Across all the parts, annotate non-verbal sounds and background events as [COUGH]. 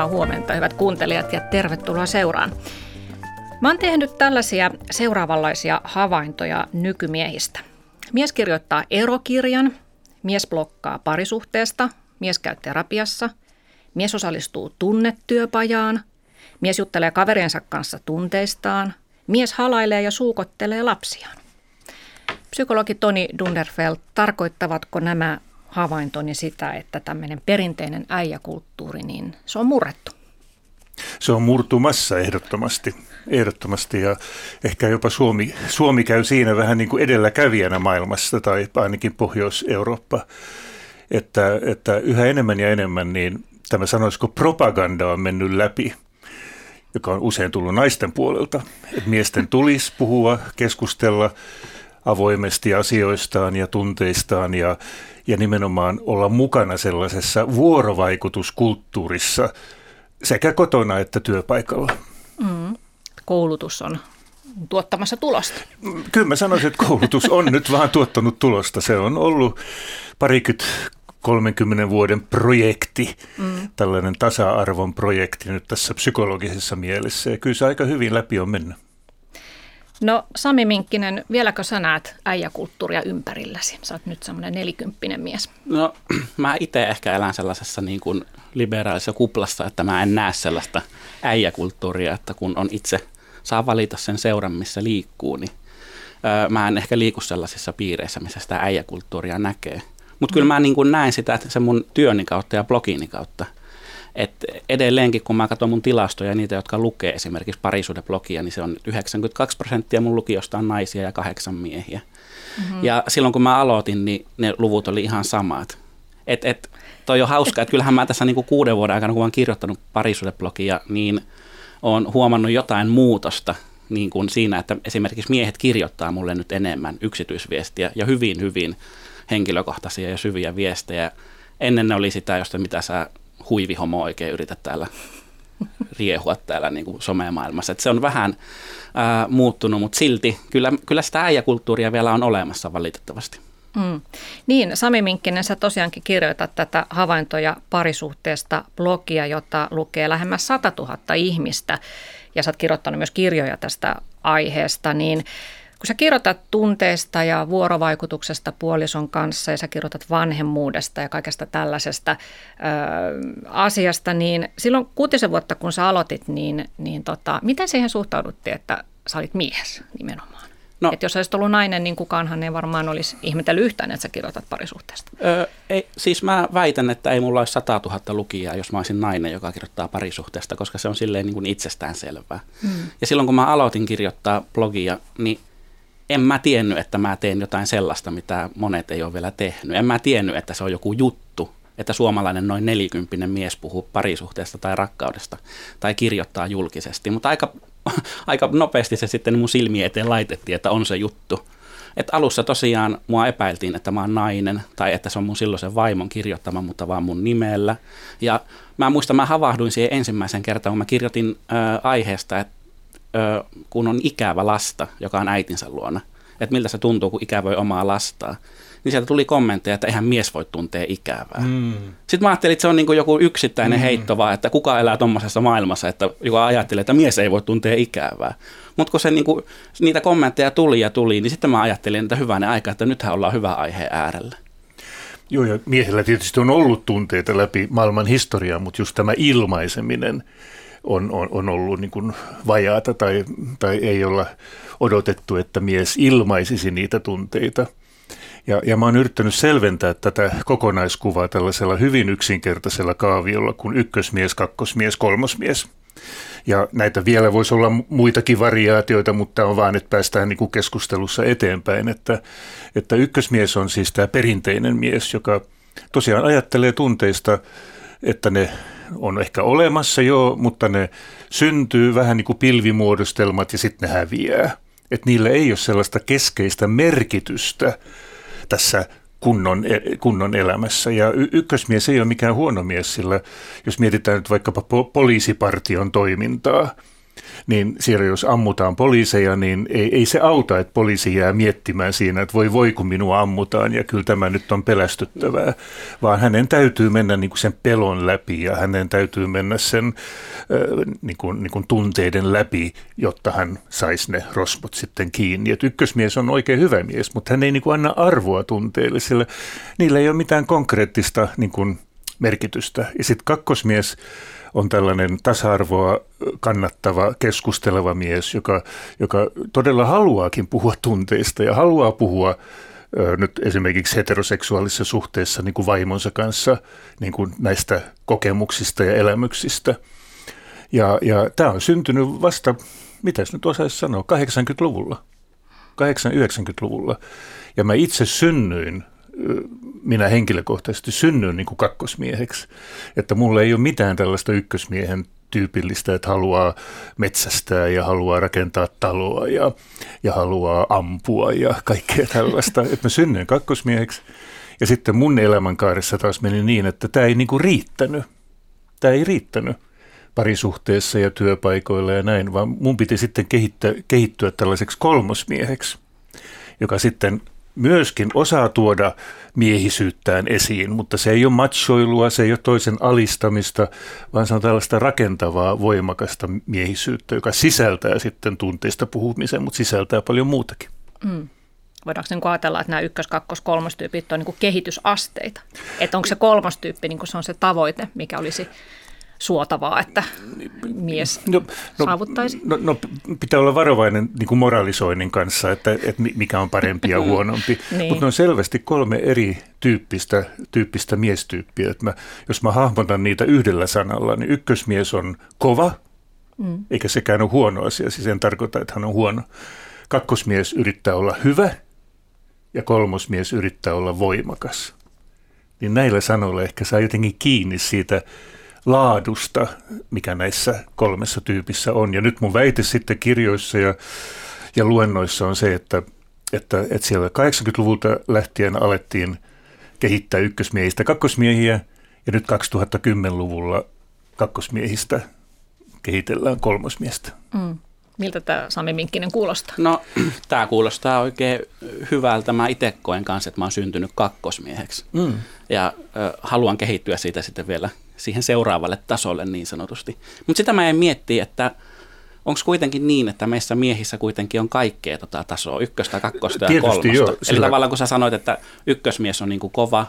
Hyvää huomenta hyvät kuuntelijat ja tervetuloa seuraan. Mä oon tehnyt tällaisia seuraavanlaisia havaintoja nykymiehistä. Mies kirjoittaa erokirjan, mies blokkaa parisuhteesta, mies käy terapiassa, mies osallistuu tunnetyöpajaan, mies juttelee kaveriensa kanssa tunteistaan, mies halailee ja suukottelee lapsiaan. Psykologi Toni Dunderfeld, tarkoittavatko nämä havaintoni sitä, että tämmöinen perinteinen äijäkulttuuri, niin se on murrettu? Se on murtumassa ehdottomasti, ehdottomasti. Ja ehkä jopa Suomi, Suomi käy siinä vähän niin kuin edelläkävijänä maailmassa tai ainakin Pohjois-Eurooppa, että, että yhä enemmän ja enemmän niin tämä sanoisiko propaganda on mennyt läpi, joka on usein tullut naisten puolelta, että miesten tulisi puhua, keskustella avoimesti asioistaan ja tunteistaan ja, ja nimenomaan olla mukana sellaisessa vuorovaikutuskulttuurissa sekä kotona että työpaikalla. Mm. Koulutus on tuottamassa tulosta. Kyllä mä sanoisin, että koulutus on nyt vaan tuottanut tulosta. Se on ollut parikymmentä 30 vuoden projekti, mm. tällainen tasa-arvon projekti nyt tässä psykologisessa mielessä. Ja kyllä se aika hyvin läpi on mennyt. No Sami Minkkinen, vieläkö sä näet äijäkulttuuria ympärilläsi? Sä oot nyt semmoinen nelikymppinen mies. No [CLEARS THROAT] mä itse ehkä elän sellaisessa niin kuin liberaalisessa kuplassa, että mä en näe sellaista äijäkulttuuria, että kun on itse saa valita sen seuran, missä liikkuu, niin öö, mä en ehkä liiku sellaisissa piireissä, missä sitä äijäkulttuuria näkee. Mutta kyllä mä niin kuin näen sitä että se mun työni kautta ja blogiini kautta – et edelleenkin, kun mä katson mun tilastoja, niitä, jotka lukee esimerkiksi parisuudeblogia, niin se on 92 prosenttia mun lukijosta on naisia ja kahdeksan miehiä. Mm-hmm. Ja silloin kun mä aloitin, niin ne luvut oli ihan samat. Et, et, toi on hauska, että kyllähän mä tässä niinku kuuden vuoden aikana, kun mä oon kirjoittanut parisuudeblogia, niin on huomannut jotain muutosta niin kuin siinä, että esimerkiksi miehet kirjoittaa mulle nyt enemmän yksityisviestiä ja hyvin, hyvin henkilökohtaisia ja syviä viestejä. Ennen ne oli sitä, josta mitä sä huivihomo oikein yritä täällä riehua täällä niin kuin somemaailmassa. Et se on vähän ää, muuttunut, mutta silti kyllä, kyllä sitä äijäkulttuuria vielä on olemassa valitettavasti. Mm. Niin, Sami Minkkinen, sä tosiaankin kirjoitat tätä havaintoja parisuhteesta blogia, jota lukee lähemmäs 100 000 ihmistä, ja sä oot kirjoittanut myös kirjoja tästä aiheesta, niin kun sä kirjoitat tunteesta ja vuorovaikutuksesta puolison kanssa ja sä kirjoitat vanhemmuudesta ja kaikesta tällaisesta ö, asiasta, niin silloin kuutisen vuotta kun sä aloitit, niin, niin tota, miten siihen suhtauduttiin, että sä olit mies nimenomaan? No, että jos olisit ollut nainen, niin kukaanhan ei varmaan olisi ihmetellyt yhtään, että sä kirjoitat parisuhteesta. Öö, ei, siis mä väitän, että ei mulla olisi 100 000 lukijaa, jos mä olisin nainen, joka kirjoittaa parisuhteesta, koska se on silleen niin kuin itsestäänselvää. Hmm. Ja silloin kun mä aloitin kirjoittaa blogia, niin en mä tiennyt, että mä teen jotain sellaista, mitä monet ei ole vielä tehnyt. En mä tiennyt, että se on joku juttu, että suomalainen noin nelikymppinen mies puhuu parisuhteesta tai rakkaudesta tai kirjoittaa julkisesti. Mutta aika, [LAUGHS] aika nopeasti se sitten mun silmien eteen laitettiin, että on se juttu. Et alussa tosiaan mua epäiltiin, että mä oon nainen tai että se on mun silloisen vaimon kirjoittama, mutta vaan mun nimellä. Ja mä muistan, mä havahduin siihen ensimmäisen kertaan, kun mä kirjoitin äh, aiheesta, että ö, kun on ikävä lasta, joka on äitinsä luona, että miltä se tuntuu, kun ikävöi omaa lastaa, niin sieltä tuli kommentteja, että eihän mies voi tuntea ikävää. Mm. Sitten mä ajattelin, että se on niin joku yksittäinen mm. heitto vaan, että kuka elää tuommoisessa maailmassa, että joka ajattelee, että mies ei voi tuntea ikävää. Mutta kun se niin kuin, niitä kommentteja tuli ja tuli, niin sitten mä ajattelin, että hyvänä aika, että nythän ollaan hyvä aihe äärellä. Joo, ja miehellä tietysti on ollut tunteita läpi maailman historiaa, mutta just tämä ilmaiseminen – on, on, on ollut niin kuin vajaata tai, tai ei olla odotettu, että mies ilmaisisi niitä tunteita. Ja, ja mä oon yrittänyt selventää tätä kokonaiskuvaa tällaisella hyvin yksinkertaisella kaaviolla kuin ykkösmies, kakkosmies, kolmosmies. Ja näitä vielä voisi olla muitakin variaatioita, mutta on vaan, että päästään niin kuin keskustelussa eteenpäin. Että, että ykkösmies on siis tämä perinteinen mies, joka tosiaan ajattelee tunteista, että ne on ehkä olemassa jo, mutta ne syntyy vähän niin kuin pilvimuodostelmat ja sitten ne häviää. Että niillä ei ole sellaista keskeistä merkitystä tässä kunnon, e, kunnon elämässä. Ja y- ykkösmies ei ole mikään huono mies, sillä jos mietitään nyt vaikkapa po- poliisipartion toimintaa, niin siellä jos ammutaan poliiseja, niin ei, ei se auta, että poliisi jää miettimään siinä, että voi voi kun minua ammutaan ja kyllä tämä nyt on pelästyttävää, vaan hänen täytyy mennä niin kuin sen pelon läpi ja hänen täytyy mennä sen niin kuin, niin kuin tunteiden läpi, jotta hän saisi ne rosvot sitten kiinni. Et ykkösmies on oikein hyvä mies, mutta hän ei niin kuin anna arvoa tunteille, sillä niillä ei ole mitään konkreettista niin kuin merkitystä. Ja sitten kakkosmies on tällainen tasa-arvoa kannattava, keskusteleva mies, joka, joka todella haluaakin puhua tunteista ja haluaa puhua nyt esimerkiksi heteroseksuaalisessa suhteessa niin kuin vaimonsa kanssa niin kuin näistä kokemuksista ja elämyksistä. Ja, ja tämä on syntynyt vasta, mitäs nyt osaisi sanoa, 80-luvulla, 80-90-luvulla. Ja mä itse synnyin minä henkilökohtaisesti synnyin niin kuin kakkosmieheksi. Että mulla ei ole mitään tällaista ykkösmiehen tyypillistä, että haluaa metsästää ja haluaa rakentaa taloa ja, ja haluaa ampua ja kaikkea tällaista. että mä synnyin kakkosmieheksi ja sitten mun elämänkaaressa taas meni niin, että tämä ei niinku riittänyt. Tämä ei riittänyt parisuhteessa ja työpaikoilla ja näin, vaan mun piti sitten kehittyä, kehittyä tällaiseksi kolmosmieheksi, joka sitten myöskin osaa tuoda miehisyyttään esiin, mutta se ei ole machoilua, se ei ole toisen alistamista, vaan se on tällaista rakentavaa, voimakasta miehisyyttä, joka sisältää sitten tunteista puhumisen, mutta sisältää paljon muutakin. Mm. Voidaanko niin ajatella, että nämä ykkös-, kakkos-, kolmostyypit on niin kehitysasteita? Että onko se kolmostyyppi niin se on se tavoite, mikä olisi suotavaa, että mies no, no, saavuttaisi? No, no pitää olla varovainen niin kuin moralisoinnin kanssa, että, että mikä on parempi ja [LAUGHS] huonompi. niin. Mutta on selvästi kolme eri tyyppistä, tyyppistä miestyyppiä. Että mä, jos mä hahmotan niitä yhdellä sanalla, niin ykkösmies on kova, mm. eikä sekään ole huono asia. Siis en tarkoita, että hän on huono. Kakkosmies yrittää olla hyvä ja kolmosmies yrittää olla voimakas. Niin näillä sanoilla ehkä saa jotenkin kiinni siitä laadusta, mikä näissä kolmessa tyypissä on. Ja nyt mun väite sitten kirjoissa ja, ja luennoissa on se, että, että, että siellä 80-luvulta lähtien alettiin kehittää ykkösmiehistä kakkosmiehiä, ja nyt 2010-luvulla kakkosmiehistä kehitellään kolmosmiestä. Mm. Miltä tämä Sami Minkkinen kuulostaa? No, [CLEARS THROAT] tämä kuulostaa oikein hyvältä. Mä itse koen kanssa, että mä oon syntynyt kakkosmieheksi. Mm. Ja ö, haluan kehittyä siitä sitten vielä siihen seuraavalle tasolle niin sanotusti. Mutta sitä mä en miettiä, että onko kuitenkin niin, että meissä miehissä kuitenkin on kaikkea tota tasoa, ykköstä, kakkosta ja Tietysti kolmosta. Jo, sillä... Eli tavallaan kun sä sanoit, että ykkösmies on niin kuin kova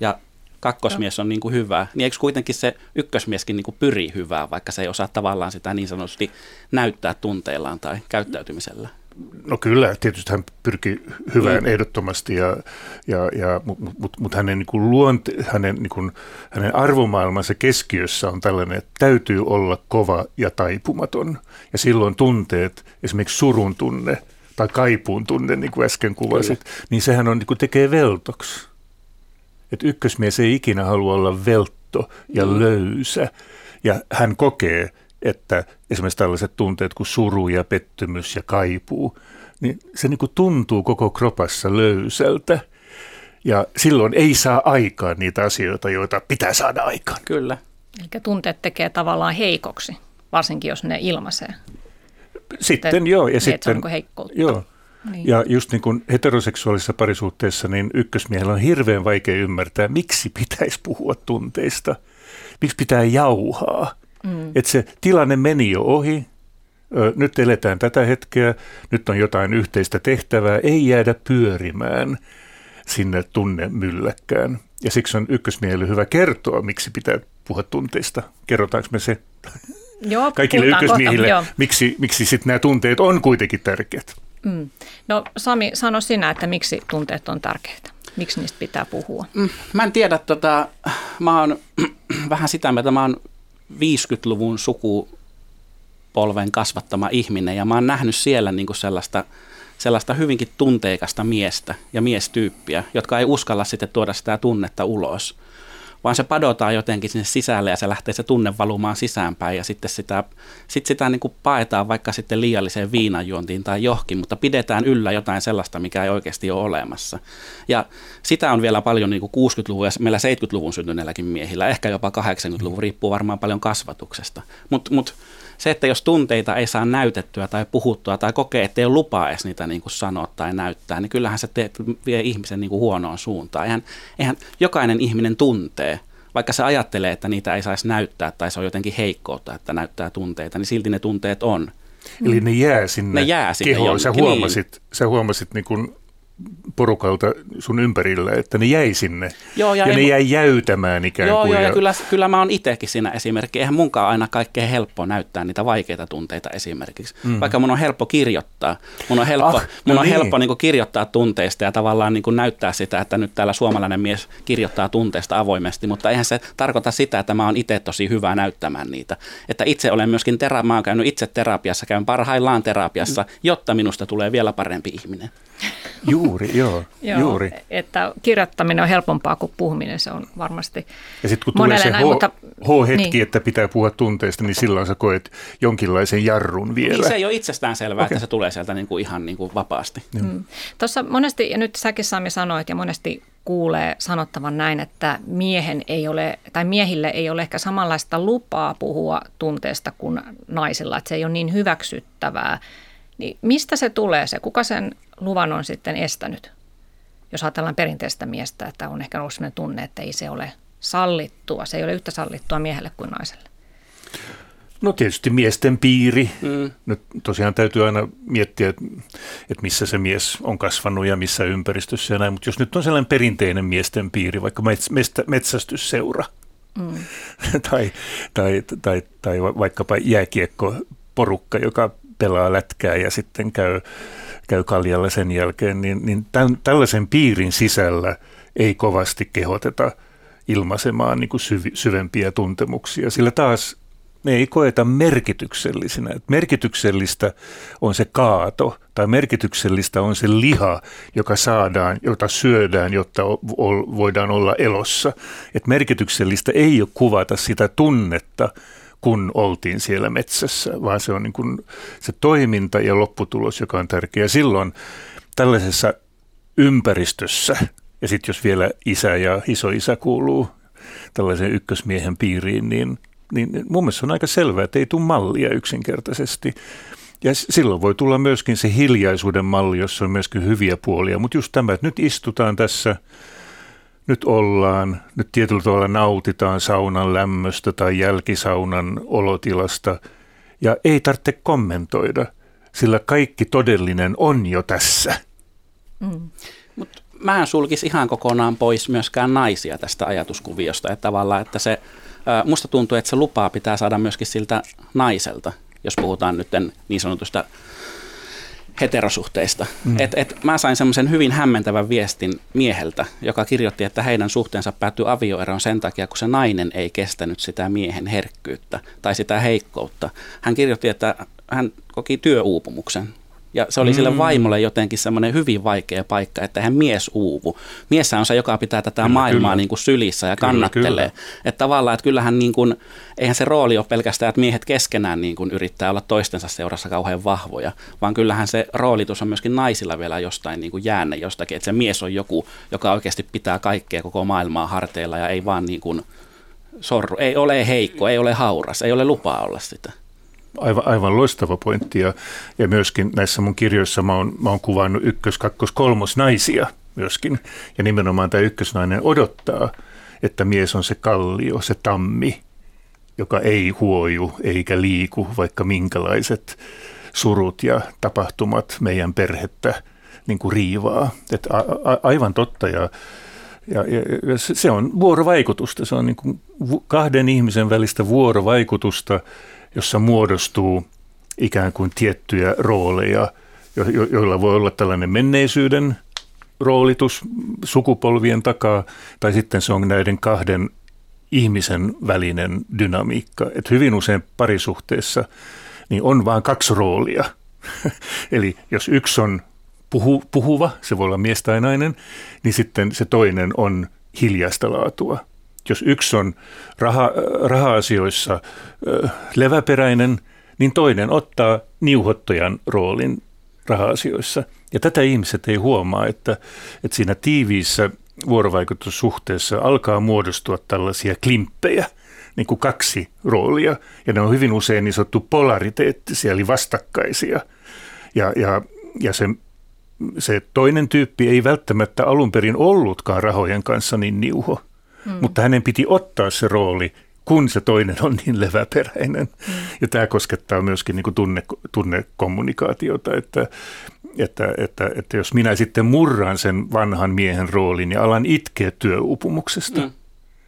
ja kakkosmies on niin kuin hyvä, niin eikö kuitenkin se ykkösmieskin niin kuin pyri hyvää, vaikka se ei osaa tavallaan sitä niin sanotusti näyttää tunteillaan tai käyttäytymisellä? No kyllä, tietysti hän pyrki hyvään mm. ehdottomasti, ja, ja, ja, mutta mut, mut hänen, niin kuin luonte, hänen, niin kuin, hänen arvomaailmansa keskiössä on tällainen, että täytyy olla kova ja taipumaton. Ja silloin tunteet, esimerkiksi surun tunne tai kaipuun tunne, niin kuin äsken kuvasit, kyllä. niin sehän on, niin kuin tekee veltoksi. Että ykkösmies ei ikinä halua olla veltto ja mm. löysä, ja hän kokee, että esimerkiksi tällaiset tunteet kuin suru ja pettymys ja kaipuu, niin se niin kuin tuntuu koko kropassa löysältä. Ja silloin ei saa aikaan niitä asioita, joita pitää saada aikaan. Kyllä. Eli tunteet tekee tavallaan heikoksi, varsinkin jos ne ilmaisee. Sitten että, joo. Ja sitten, niin heikkoutta. Joo. Niin. Ja just niin kuin heteroseksuaalisessa parisuhteessa, niin ykkösmiehellä on hirveän vaikea ymmärtää, miksi pitäisi puhua tunteista, miksi pitää jauhaa. Mm. Että se tilanne meni jo ohi, nyt eletään tätä hetkeä, nyt on jotain yhteistä tehtävää, ei jäädä pyörimään sinne tunnemylläkkään. Ja siksi on ykkösmiehelle hyvä kertoa, miksi pitää puhua tunteista. Kerrotaanko me se Joo, kaikille ykkösmiehille, kohta, miksi, miksi sitten nämä tunteet on kuitenkin tärkeät? Mm. No Sami, sano sinä, että miksi tunteet on tärkeitä? Miksi niistä pitää puhua? Mm, mä en tiedä, tota, mä oon [CLEARS THROAT] vähän sitä mieltä, mä oon 50-luvun sukupolven kasvattama ihminen. Ja mä oon nähnyt siellä niin kuin sellaista, sellaista hyvinkin tunteikasta miestä ja miestyyppiä, jotka ei uskalla sitten tuoda sitä tunnetta ulos vaan se padotaan jotenkin sinne sisälle ja se lähtee se tunne valumaan sisäänpäin ja sitten sitä, sit sitä niin kuin paetaan vaikka sitten liialliseen viinanjuontiin tai johonkin, mutta pidetään yllä jotain sellaista, mikä ei oikeasti ole olemassa. Ja sitä on vielä paljon niin kuin 60-luvun ja meillä 70-luvun syntyneilläkin miehillä, ehkä jopa 80-luvun, riippuu varmaan paljon kasvatuksesta. Mutta mut, Se, että jos tunteita ei saa näytettyä tai puhuttua tai kokee, että ei ole lupaa edes niitä niin kuin sanoa tai näyttää, niin kyllähän se te, vie ihmisen niin kuin huonoon suuntaan. Eihän, eihän jokainen ihminen tuntee, vaikka se ajattelee, että niitä ei saisi näyttää tai se on jotenkin heikkoutta, että näyttää tunteita, niin silti ne tunteet on. Eli ne jää sinne, ne jää sinne kehoon. Sä jonnekin, huomasit, niin. sä huomasit niin kuin porukalta sun ympärillä, että ne jäi sinne. Joo, ja, ja ne jäi jäytämään ikään joo, kuin. Joo, ja, ja kyllä, kyllä mä oon itsekin siinä esimerkki. Eihän munkaan aina kaikkein helppo näyttää niitä vaikeita tunteita esimerkiksi. Mm. Vaikka mun on helppo kirjoittaa. Mun on helppo, ah, mun no on niin. helppo niin kirjoittaa tunteista ja tavallaan niin näyttää sitä, että nyt täällä suomalainen mies kirjoittaa tunteista avoimesti, mutta eihän se tarkoita sitä, että mä oon itse tosi hyvä näyttämään niitä. Että itse olen myöskin, tera- mä oon käynyt itse terapiassa, käyn parhaillaan terapiassa, jotta minusta tulee vielä parempi ihminen. [LAUGHS] Juuri, joo, joo, juuri. Että kirjoittaminen on helpompaa kuin puhuminen, se on varmasti Ja sitten kun tulee se näin, H, mutta, H-hetki, niin. että pitää puhua tunteista, niin silloin sä koet jonkinlaisen jarrun vielä. Niin se ei ole itsestään selvää, okay. että se tulee sieltä niin kuin ihan niin kuin vapaasti. Mm. Tuossa monesti, ja nyt säkin Sami sanoit, ja monesti kuulee sanottavan näin, että miehen ei ole, tai miehille ei ole ehkä samanlaista lupaa puhua tunteesta kuin naisilla, että se ei ole niin hyväksyttävää. Niin mistä se tulee se? Kuka sen luvan on sitten estänyt? Jos ajatellaan perinteistä miestä, että on ehkä ollut sellainen tunne, että ei se ole sallittua. Se ei ole yhtä sallittua miehelle kuin naiselle. No tietysti miesten piiri. Mm. Nyt tosiaan täytyy aina miettiä, että, että missä se mies on kasvanut ja missä ympäristössä ja näin. Mutta jos nyt on sellainen perinteinen miesten piiri, vaikka metsästysseura mm. [LAUGHS] tai, tai, tai, tai vaikkapa jääkiekko porukka, joka pelaa lätkää ja sitten käy, käy kaljalla sen jälkeen, niin, niin tämän, tällaisen piirin sisällä ei kovasti kehoteta ilmaisemaan niin kuin syv, syvempiä tuntemuksia, sillä taas me ei koeta merkityksellisinä. Et merkityksellistä on se kaato tai merkityksellistä on se liha, joka saadaan, jota syödään, jotta voidaan olla elossa. Et merkityksellistä ei ole kuvata sitä tunnetta, kun oltiin siellä metsässä, vaan se on niin kuin se toiminta ja lopputulos, joka on tärkeä. Silloin tällaisessa ympäristössä, ja sitten jos vielä isä ja isoisä kuuluu tällaisen ykkösmiehen piiriin, niin, niin mun mielestä on aika selvää, että ei tule mallia yksinkertaisesti. Ja silloin voi tulla myöskin se hiljaisuuden malli, jossa on myöskin hyviä puolia. Mutta just tämä, että nyt istutaan tässä – nyt ollaan, nyt tietyllä tavalla nautitaan saunan lämmöstä tai jälkisaunan olotilasta ja ei tarvitse kommentoida, sillä kaikki todellinen on jo tässä. Mm. Mut mä en sulkisi ihan kokonaan pois myöskään naisia tästä ajatuskuviosta, että tavallaan, että se, musta tuntuu, että se lupaa pitää saada myöskin siltä naiselta, jos puhutaan nyt niin sanotusta heterosuhteista. Mm. Et, et mä sain semmoisen hyvin hämmentävän viestin mieheltä, joka kirjoitti, että heidän suhteensa päättyi avioeroon sen takia, kun se nainen ei kestänyt sitä miehen herkkyyttä tai sitä heikkoutta. Hän kirjoitti, että hän koki työuupumuksen ja se oli mm. sille vaimolle jotenkin semmoinen hyvin vaikea paikka, että hän mies uuvu. Mies on se, joka pitää tätä kyllä, maailmaa kyllä. Niin kuin sylissä ja kyllä, kannattelee. Kyllä. Että tavallaan, että kyllähän niin kuin, eihän se rooli ole pelkästään, että miehet keskenään niin kuin yrittää olla toistensa seurassa kauhean vahvoja, vaan kyllähän se roolitus on myöskin naisilla vielä jostain niin kuin jäänne jostakin, että se mies on joku, joka oikeasti pitää kaikkea koko maailmaa harteilla ja ei vaan niin kuin sorru, ei ole heikko, ei ole hauras, ei ole lupaa olla sitä aivan, aivan loistava pointti. Ja, ja myöskin näissä mun kirjoissa mä oon, mä oon kuvannut ykkös, kakkos, kolmos naisia myöskin. Ja nimenomaan tämä ykkösnainen odottaa, että mies on se kallio, se tammi, joka ei huoju eikä liiku, vaikka minkälaiset surut ja tapahtumat meidän perhettä niin kuin riivaa. Et a, a, aivan totta. Ja, ja, ja, se on vuorovaikutusta, se on niin kuin kahden ihmisen välistä vuorovaikutusta, jossa muodostuu ikään kuin tiettyjä rooleja, jo, jo, joilla voi olla tällainen menneisyyden roolitus sukupolvien takaa, tai sitten se on näiden kahden ihmisen välinen dynamiikka. Et hyvin usein parisuhteessa niin on vain kaksi roolia. [LAUGHS] Eli jos yksi on puhu, puhuva, se voi olla mies tai nainen, niin sitten se toinen on hiljaista laatua – jos yksi on raha, raha-asioissa leväperäinen, niin toinen ottaa niuhottajan roolin raha-asioissa. Ja tätä ihmiset ei huomaa, että, että siinä tiiviissä vuorovaikutussuhteessa alkaa muodostua tällaisia klimppejä, niin kuin kaksi roolia, ja ne on hyvin usein niin sanottu polariteettisia, eli vastakkaisia. Ja, ja, ja se, se toinen tyyppi ei välttämättä alun perin ollutkaan rahojen kanssa niin niuho, hmm. mutta hänen piti ottaa se rooli, kun se toinen on niin leväperäinen. Hmm. Ja tämä koskettaa myöskin niin kuin tunne, tunnekommunikaatiota, että, että, että, että jos minä sitten murran sen vanhan miehen roolin ja alan itkeä työupumuksesta, mm.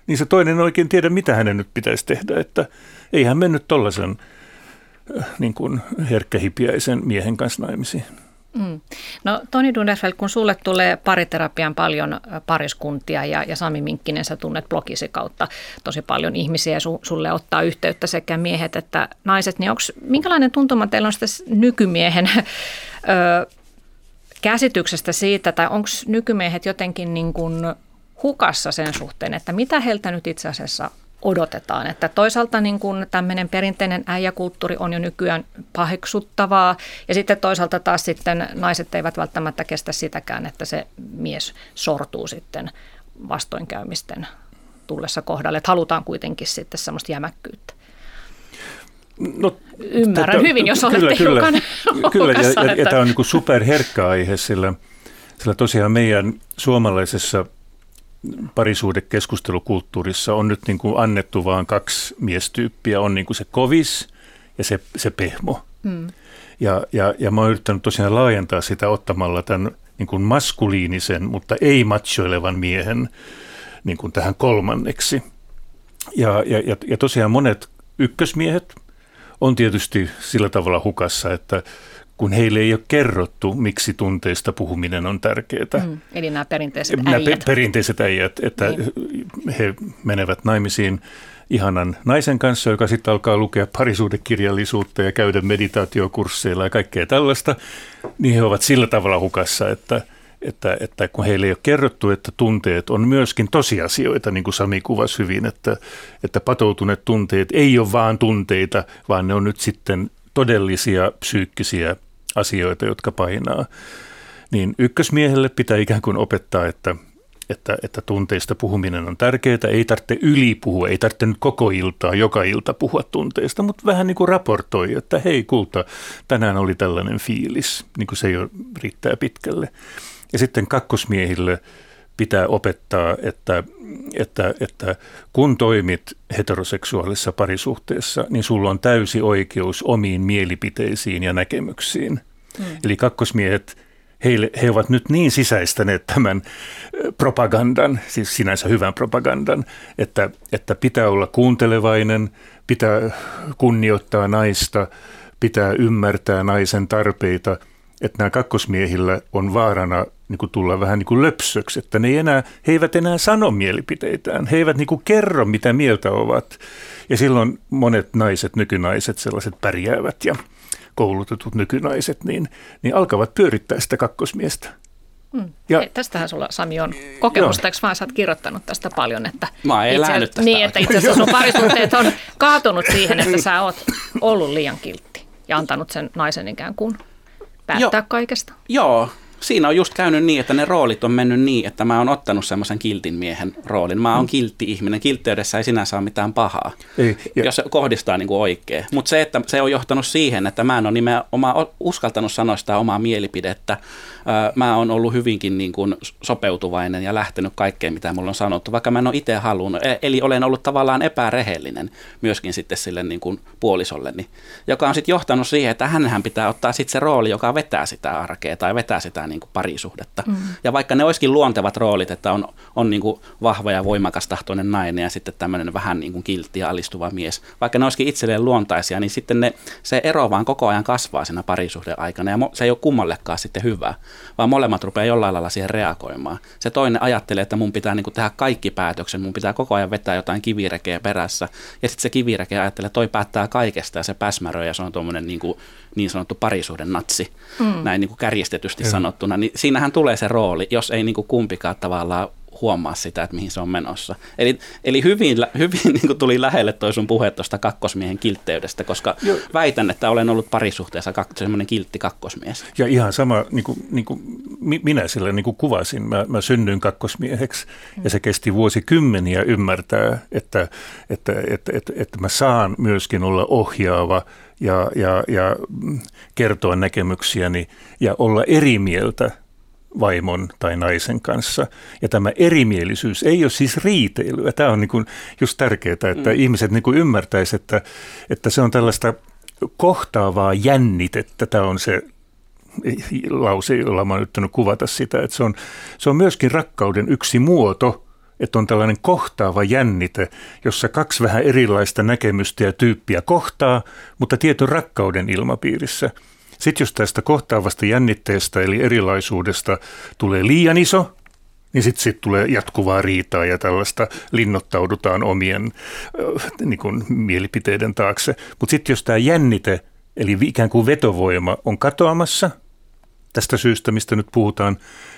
niin se toinen oikein tiedä, mitä hänen nyt pitäisi tehdä, että ei hän mennyt tollaisen äh, niin kuin herkkähipiäisen miehen kanssa naimisiin. Mm. No Toni Dunderfeld, kun sulle tulee pariterapian paljon pariskuntia ja, ja Sami Minkkinen, sä tunnet blogisi kautta tosi paljon ihmisiä su, sulle ottaa yhteyttä sekä miehet että naiset, niin onks, minkälainen tuntuma teillä on nykymiehen ö, käsityksestä siitä, tai onko nykymiehet jotenkin niin kuin hukassa sen suhteen, että mitä heiltä nyt itse asiassa odotetaan. Että toisaalta niin kuin tämmöinen perinteinen äijäkulttuuri on jo nykyään paheksuttavaa ja sitten toisaalta taas sitten naiset eivät välttämättä kestä sitäkään, että se mies sortuu sitten vastoinkäymisten tullessa kohdalle. Että halutaan kuitenkin sitten semmoista jämäkkyyttä. No, Ymmärrän tätä, hyvin, jos olette kyllä, hiukan Kyllä, kyllä ja, ja, ja tämä on niin superherkkä aihe, sillä, sillä tosiaan meidän suomalaisessa parisuudekeskustelukulttuurissa on nyt niin kuin annettu vain kaksi miestyyppiä. On niin kuin se kovis ja se, se pehmo. Mm. Ja, ja, ja mä oon yrittänyt tosiaan laajentaa sitä ottamalla tämän niin kuin maskuliinisen, mutta ei machoilevan miehen niin kuin tähän kolmanneksi. Ja, ja, ja, ja tosiaan monet ykkösmiehet on tietysti sillä tavalla hukassa, että kun heille ei ole kerrottu, miksi tunteista puhuminen on tärkeää. Mm, eli nämä perinteiset nämä äijät. Pe- perinteiset äijät, että niin. he menevät naimisiin ihanan naisen kanssa, joka sitten alkaa lukea parisuudekirjallisuutta ja käydä meditaatiokursseilla ja kaikkea tällaista, niin he ovat sillä tavalla hukassa, että – että, että kun heille ei ole kerrottu, että tunteet on myöskin tosiasioita, niin kuin Sami kuvasi hyvin, että, että patoutuneet tunteet ei ole vaan tunteita, vaan ne on nyt sitten todellisia psyykkisiä asioita, jotka painaa. Niin ykkösmiehelle pitää ikään kuin opettaa, että, että, että tunteista puhuminen on tärkeää. Ei tarvitse ylipuhua, ei tarvitse nyt koko iltaa, joka ilta puhua tunteista, mutta vähän niin kuin raportoi, että hei kulta, tänään oli tällainen fiilis, niin kuin se jo riittää pitkälle. Ja sitten kakkosmiehille pitää opettaa, että, että, että kun toimit heteroseksuaalisessa parisuhteessa, niin sulla on täysi oikeus omiin mielipiteisiin ja näkemyksiin. Mm. Eli kakkosmiehet, heille, he ovat nyt niin sisäistäneet tämän propagandan, siis sinänsä hyvän propagandan, että, että pitää olla kuuntelevainen, pitää kunnioittaa naista, pitää ymmärtää naisen tarpeita – että nämä kakkosmiehillä on vaarana niin kuin tulla vähän niin kuin löpsöksi, että ne ei enää, he eivät enää sano mielipiteitään, he eivät niin kuin kerro mitä mieltä ovat. Ja silloin monet naiset, nykynaiset, sellaiset pärjäävät ja koulutetut nykynaiset, niin, niin alkavat pyörittää sitä kakkosmiestä. Hmm. Ja, Hei, tästähän sulla Sami on kokemusta, eikö vaan sä oot kirjoittanut tästä paljon, että Mä itse, tästä Niin, että itse asiassa sun parisuhteet on [LAUGHS] kaatunut siihen, että sä oot ollut liian kiltti ja antanut sen naisen ikään kuin päättää jo, kaikesta. Joo, siinä on just käynyt niin, että ne roolit on mennyt niin, että mä oon ottanut semmoisen kiltin miehen roolin. Mä oon mm. kiltti ihminen. Kiltteydessä ei sinänsä ole mitään pahaa, ei, ja... jos se kohdistaa niin kuin oikein. Mutta se, että se on johtanut siihen, että mä en ole nimenomaan uskaltanut sanoa sitä omaa mielipidettä. Mä oon ollut hyvinkin niin kuin sopeutuvainen ja lähtenyt kaikkeen, mitä mulla on sanottu, vaikka mä en ole itse halunnut. E, eli olen ollut tavallaan epärehellinen myöskin sitten sille niin kuin puolisolleni, joka on sitten johtanut siihen, että hänhän pitää ottaa sitten se rooli, joka vetää sitä arkea tai vetää sitä niin kuin parisuhdetta. Mm. Ja vaikka ne olisikin luontevat roolit, että on, on niin kuin vahva ja voimakas tahtoinen nainen ja sitten tämmöinen vähän niin kuin kiltti ja alistuva mies, vaikka ne olisikin itselleen luontaisia, niin sitten ne, se ero vaan koko ajan kasvaa siinä parisuhden aikana ja se ei ole kummallekaan sitten hyvä, vaan molemmat rupeaa jollain lailla siihen reagoimaan. Se toinen ajattelee, että mun pitää niin kuin tehdä kaikki päätöksen, mun pitää koko ajan vetää jotain kivirekeä perässä ja sitten se kivireke ajattelee, että toi päättää kaikesta ja se päsmäröi ja se on tuommoinen niin, kuin, niin sanottu parisuuden natsi, mm. näin niin kuin kärjistetysti mm. sanottuna, niin siinähän tulee se rooli, jos ei niin kuin kumpikaan tavallaan huomaa sitä, että mihin se on menossa. Eli, eli hyvin, hyvin [LAUGHS] niin kuin tuli lähelle toi sun puhe tuosta kakkosmiehen kiltteydestä, koska Joo. väitän, että olen ollut parisuhteessa kak, semmoinen kiltti kakkosmies. Ja ihan sama, niin kuin, niin kuin minä sillä niin kuin kuvasin, mä, mä synnyin kakkosmieheksi ja se kesti vuosikymmeniä ymmärtää, että, että, että, että, että mä saan myöskin olla ohjaava ja, ja, ja kertoa näkemyksiäni ja olla eri mieltä vaimon tai naisen kanssa. Ja tämä erimielisyys ei ole siis riiteilyä. Tämä on niin kuin just tärkeää, että mm. ihmiset niin kuin ymmärtäisivät, että, että se on tällaista kohtaavaa jännitettä. Tämä on se lause, jolla mä oon yrittänyt kuvata sitä, että se on, se on myöskin rakkauden yksi muoto, että on tällainen kohtaava jännite, jossa kaksi vähän erilaista näkemystä ja tyyppiä kohtaa, mutta tietyn rakkauden ilmapiirissä – sitten jos tästä kohtaavasta jännitteestä eli erilaisuudesta tulee liian iso, niin sitten sit tulee jatkuvaa riitaa ja tällaista linnoittaudutaan omien äh, niin kuin, mielipiteiden taakse. Mutta sitten jos tämä jännite, eli ikään kuin vetovoima on katoamassa tästä syystä, mistä nyt puhutaan,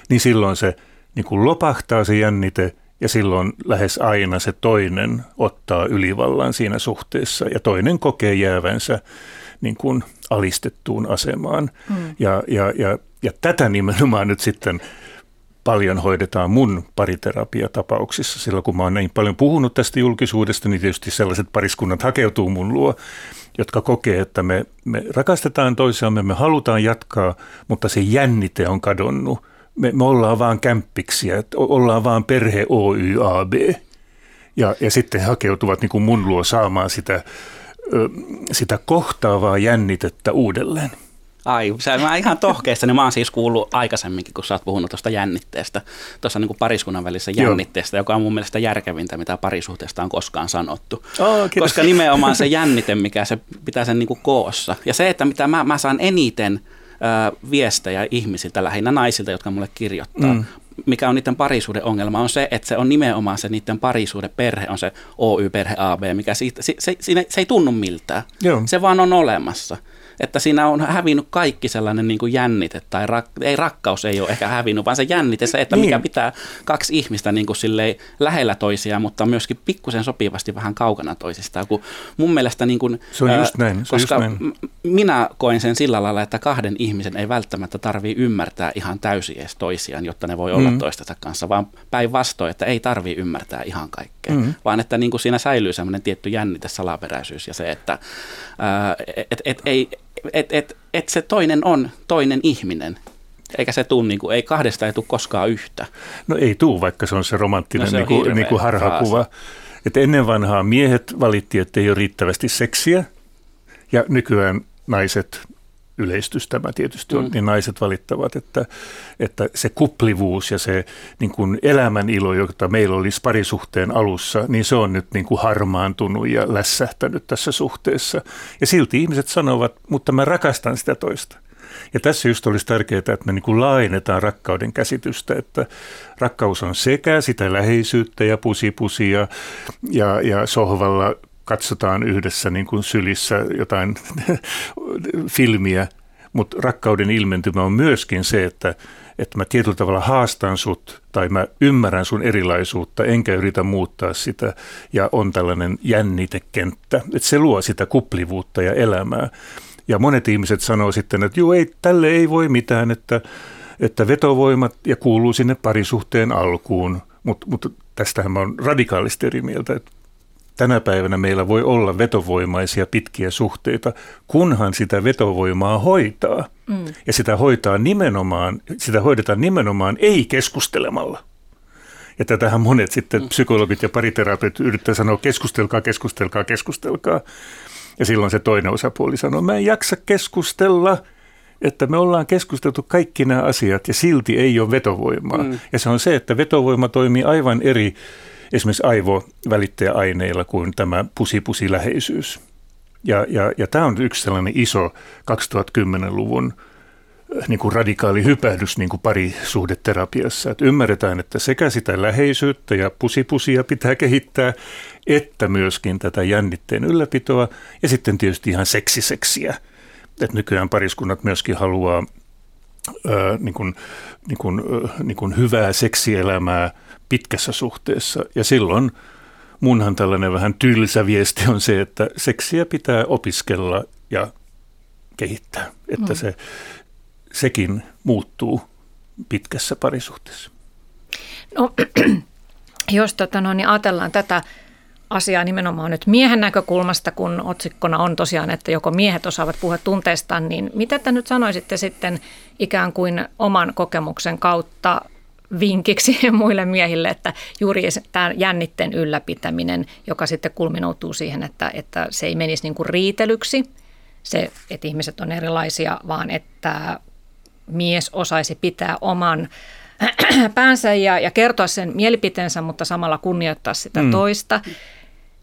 niin silloin se niin kuin lopahtaa se jännite ja silloin lähes aina se toinen ottaa ylivallan siinä suhteessa ja toinen kokee jäävänsä niin kuin alistettuun asemaan. Mm. Ja, ja, ja, ja tätä nimenomaan nyt sitten paljon hoidetaan mun pariterapiatapauksissa. Silloin kun mä oon niin paljon puhunut tästä julkisuudesta, niin tietysti sellaiset pariskunnat hakeutuu mun luo, jotka kokee, että me, me rakastetaan toisiamme, me halutaan jatkaa, mutta se jännite on kadonnut. Me, me ollaan vaan kämppiksiä, ollaan vaan perhe OYAB. Ja, ja sitten hakeutuvat niin kuin mun luo saamaan sitä sitä kohtaavaa jännitettä uudelleen. Ai, se, mä ihan tohkeessa, niin mä oon siis kuullut aikaisemminkin, kun sä oot puhunut tuosta jännitteestä, tuossa niin pariskunnan välissä jännitteestä, Joo. joka on mun mielestä järkevintä, mitä parisuhteesta on koskaan sanottu. Oh, Koska nimenomaan se jännite, mikä se pitää sen niin kuin koossa. Ja se, että mitä mä, mä saan eniten ö, viestejä ihmisiltä, lähinnä naisilta, jotka mulle kirjoittaa, mm mikä on niiden parisuuden ongelma, on se, että se on nimenomaan se niiden parisuuden perhe, on se Oy-perhe AB, mikä siitä, se, se, se, se ei tunnu miltään. Joo. Se vaan on olemassa että siinä on hävinnyt kaikki sellainen niin kuin jännite, tai rak, ei rakkaus ei ole ehkä hävinnyt, vaan se jännite, se, että niin. mikä pitää kaksi ihmistä niin kuin lähellä toisiaan, mutta myöskin pikkusen sopivasti vähän kaukana toisistaan. Kun mun mielestä, niin kuin, se on just näin. Se koska just näin. minä koen sen sillä lailla, että kahden ihmisen ei välttämättä tarvii ymmärtää ihan täysin edes toisiaan, jotta ne voi olla mm. toistensa kanssa, vaan päinvastoin, että ei tarvii ymmärtää ihan kaikkea, mm. vaan että niin kuin siinä säilyy semmoinen tietty jännite, salaperäisyys ja se, että ää, et, et, ei, et, et, et se toinen on toinen ihminen. Eikä se tuu, niin kuin, ei kahdesta ei tule koskaan yhtä. No ei tuu, vaikka se on se romanttinen no se niin kuin, niin kuin harhakuva. Että ennen vanhaa miehet valitti, että ei ole riittävästi seksiä. Ja nykyään naiset yleistys tämä tietysti on, mm. niin naiset valittavat, että, että se kuplivuus ja se niin kuin elämän ilo, jota meillä olisi parisuhteen alussa, niin se on nyt niin kuin harmaantunut ja lässähtänyt tässä suhteessa. Ja silti ihmiset sanovat, mutta mä rakastan sitä toista. Ja tässä just olisi tärkeää, että me niin kuin laajennetaan rakkauden käsitystä, että rakkaus on sekä sitä läheisyyttä ja pusipusia ja, ja sohvalla katsotaan yhdessä niin kuin sylissä jotain [LAUGHS] filmiä, mutta rakkauden ilmentymä on myöskin se, että, että mä tietyllä tavalla haastan sut tai mä ymmärrän sun erilaisuutta, enkä yritä muuttaa sitä ja on tällainen jännitekenttä. Että se luo sitä kuplivuutta ja elämää. Ja monet ihmiset sanoo sitten, että joo, ei, tälle ei voi mitään, että, että vetovoimat ja kuuluu sinne parisuhteen alkuun. Mutta mut tästähän mä oon radikaalisti eri mieltä, että tänä päivänä meillä voi olla vetovoimaisia pitkiä suhteita, kunhan sitä vetovoimaa hoitaa. Mm. Ja sitä hoitaa nimenomaan, sitä hoidetaan nimenomaan ei keskustelemalla. Ja tätähän monet sitten mm. psykologit ja pariterapeutit yrittää sanoa keskustelkaa, keskustelkaa, keskustelkaa. Ja silloin se toinen osapuoli sanoo, mä en jaksa keskustella, että me ollaan keskusteltu kaikki nämä asiat ja silti ei ole vetovoimaa. Mm. Ja se on se, että vetovoima toimii aivan eri esimerkiksi aivovälittäjäaineilla kuin tämä pusi-pusi-läheisyys. Ja, ja, ja tämä on yksi sellainen iso 2010-luvun äh, niin kuin radikaali hypähdys niin kuin parisuhdeterapiassa. Että ymmärretään, että sekä sitä läheisyyttä ja pusipusia pitää kehittää, että myöskin tätä jännitteen ylläpitoa ja sitten tietysti ihan seksiseksiä. Että nykyään pariskunnat myöskin haluaa ää, niin kuin, niin kuin, niin kuin hyvää seksielämää pitkässä suhteessa. Ja silloin munhan tällainen vähän tylsä viesti on se, että seksiä pitää opiskella ja kehittää, että mm. se, sekin muuttuu pitkässä parisuhteessa. No, [CLEARS THROAT] jos tota, no, niin ajatellaan tätä asiaa nimenomaan nyt miehen näkökulmasta, kun otsikkona on tosiaan, että joko miehet osaavat puhua tunteistaan, niin mitä te nyt sanoisitte sitten ikään kuin oman kokemuksen kautta vinkiksi [LAUGHS] muille miehille, että juuri tämä jännitteen ylläpitäminen, joka sitten kulminoutuu siihen, että, että se ei menisi niin kuin riitelyksi, se, että ihmiset on erilaisia, vaan että mies osaisi pitää oman [CLEARS THROAT] päänsä ja, ja kertoa sen mielipiteensä, mutta samalla kunnioittaa sitä mm. toista.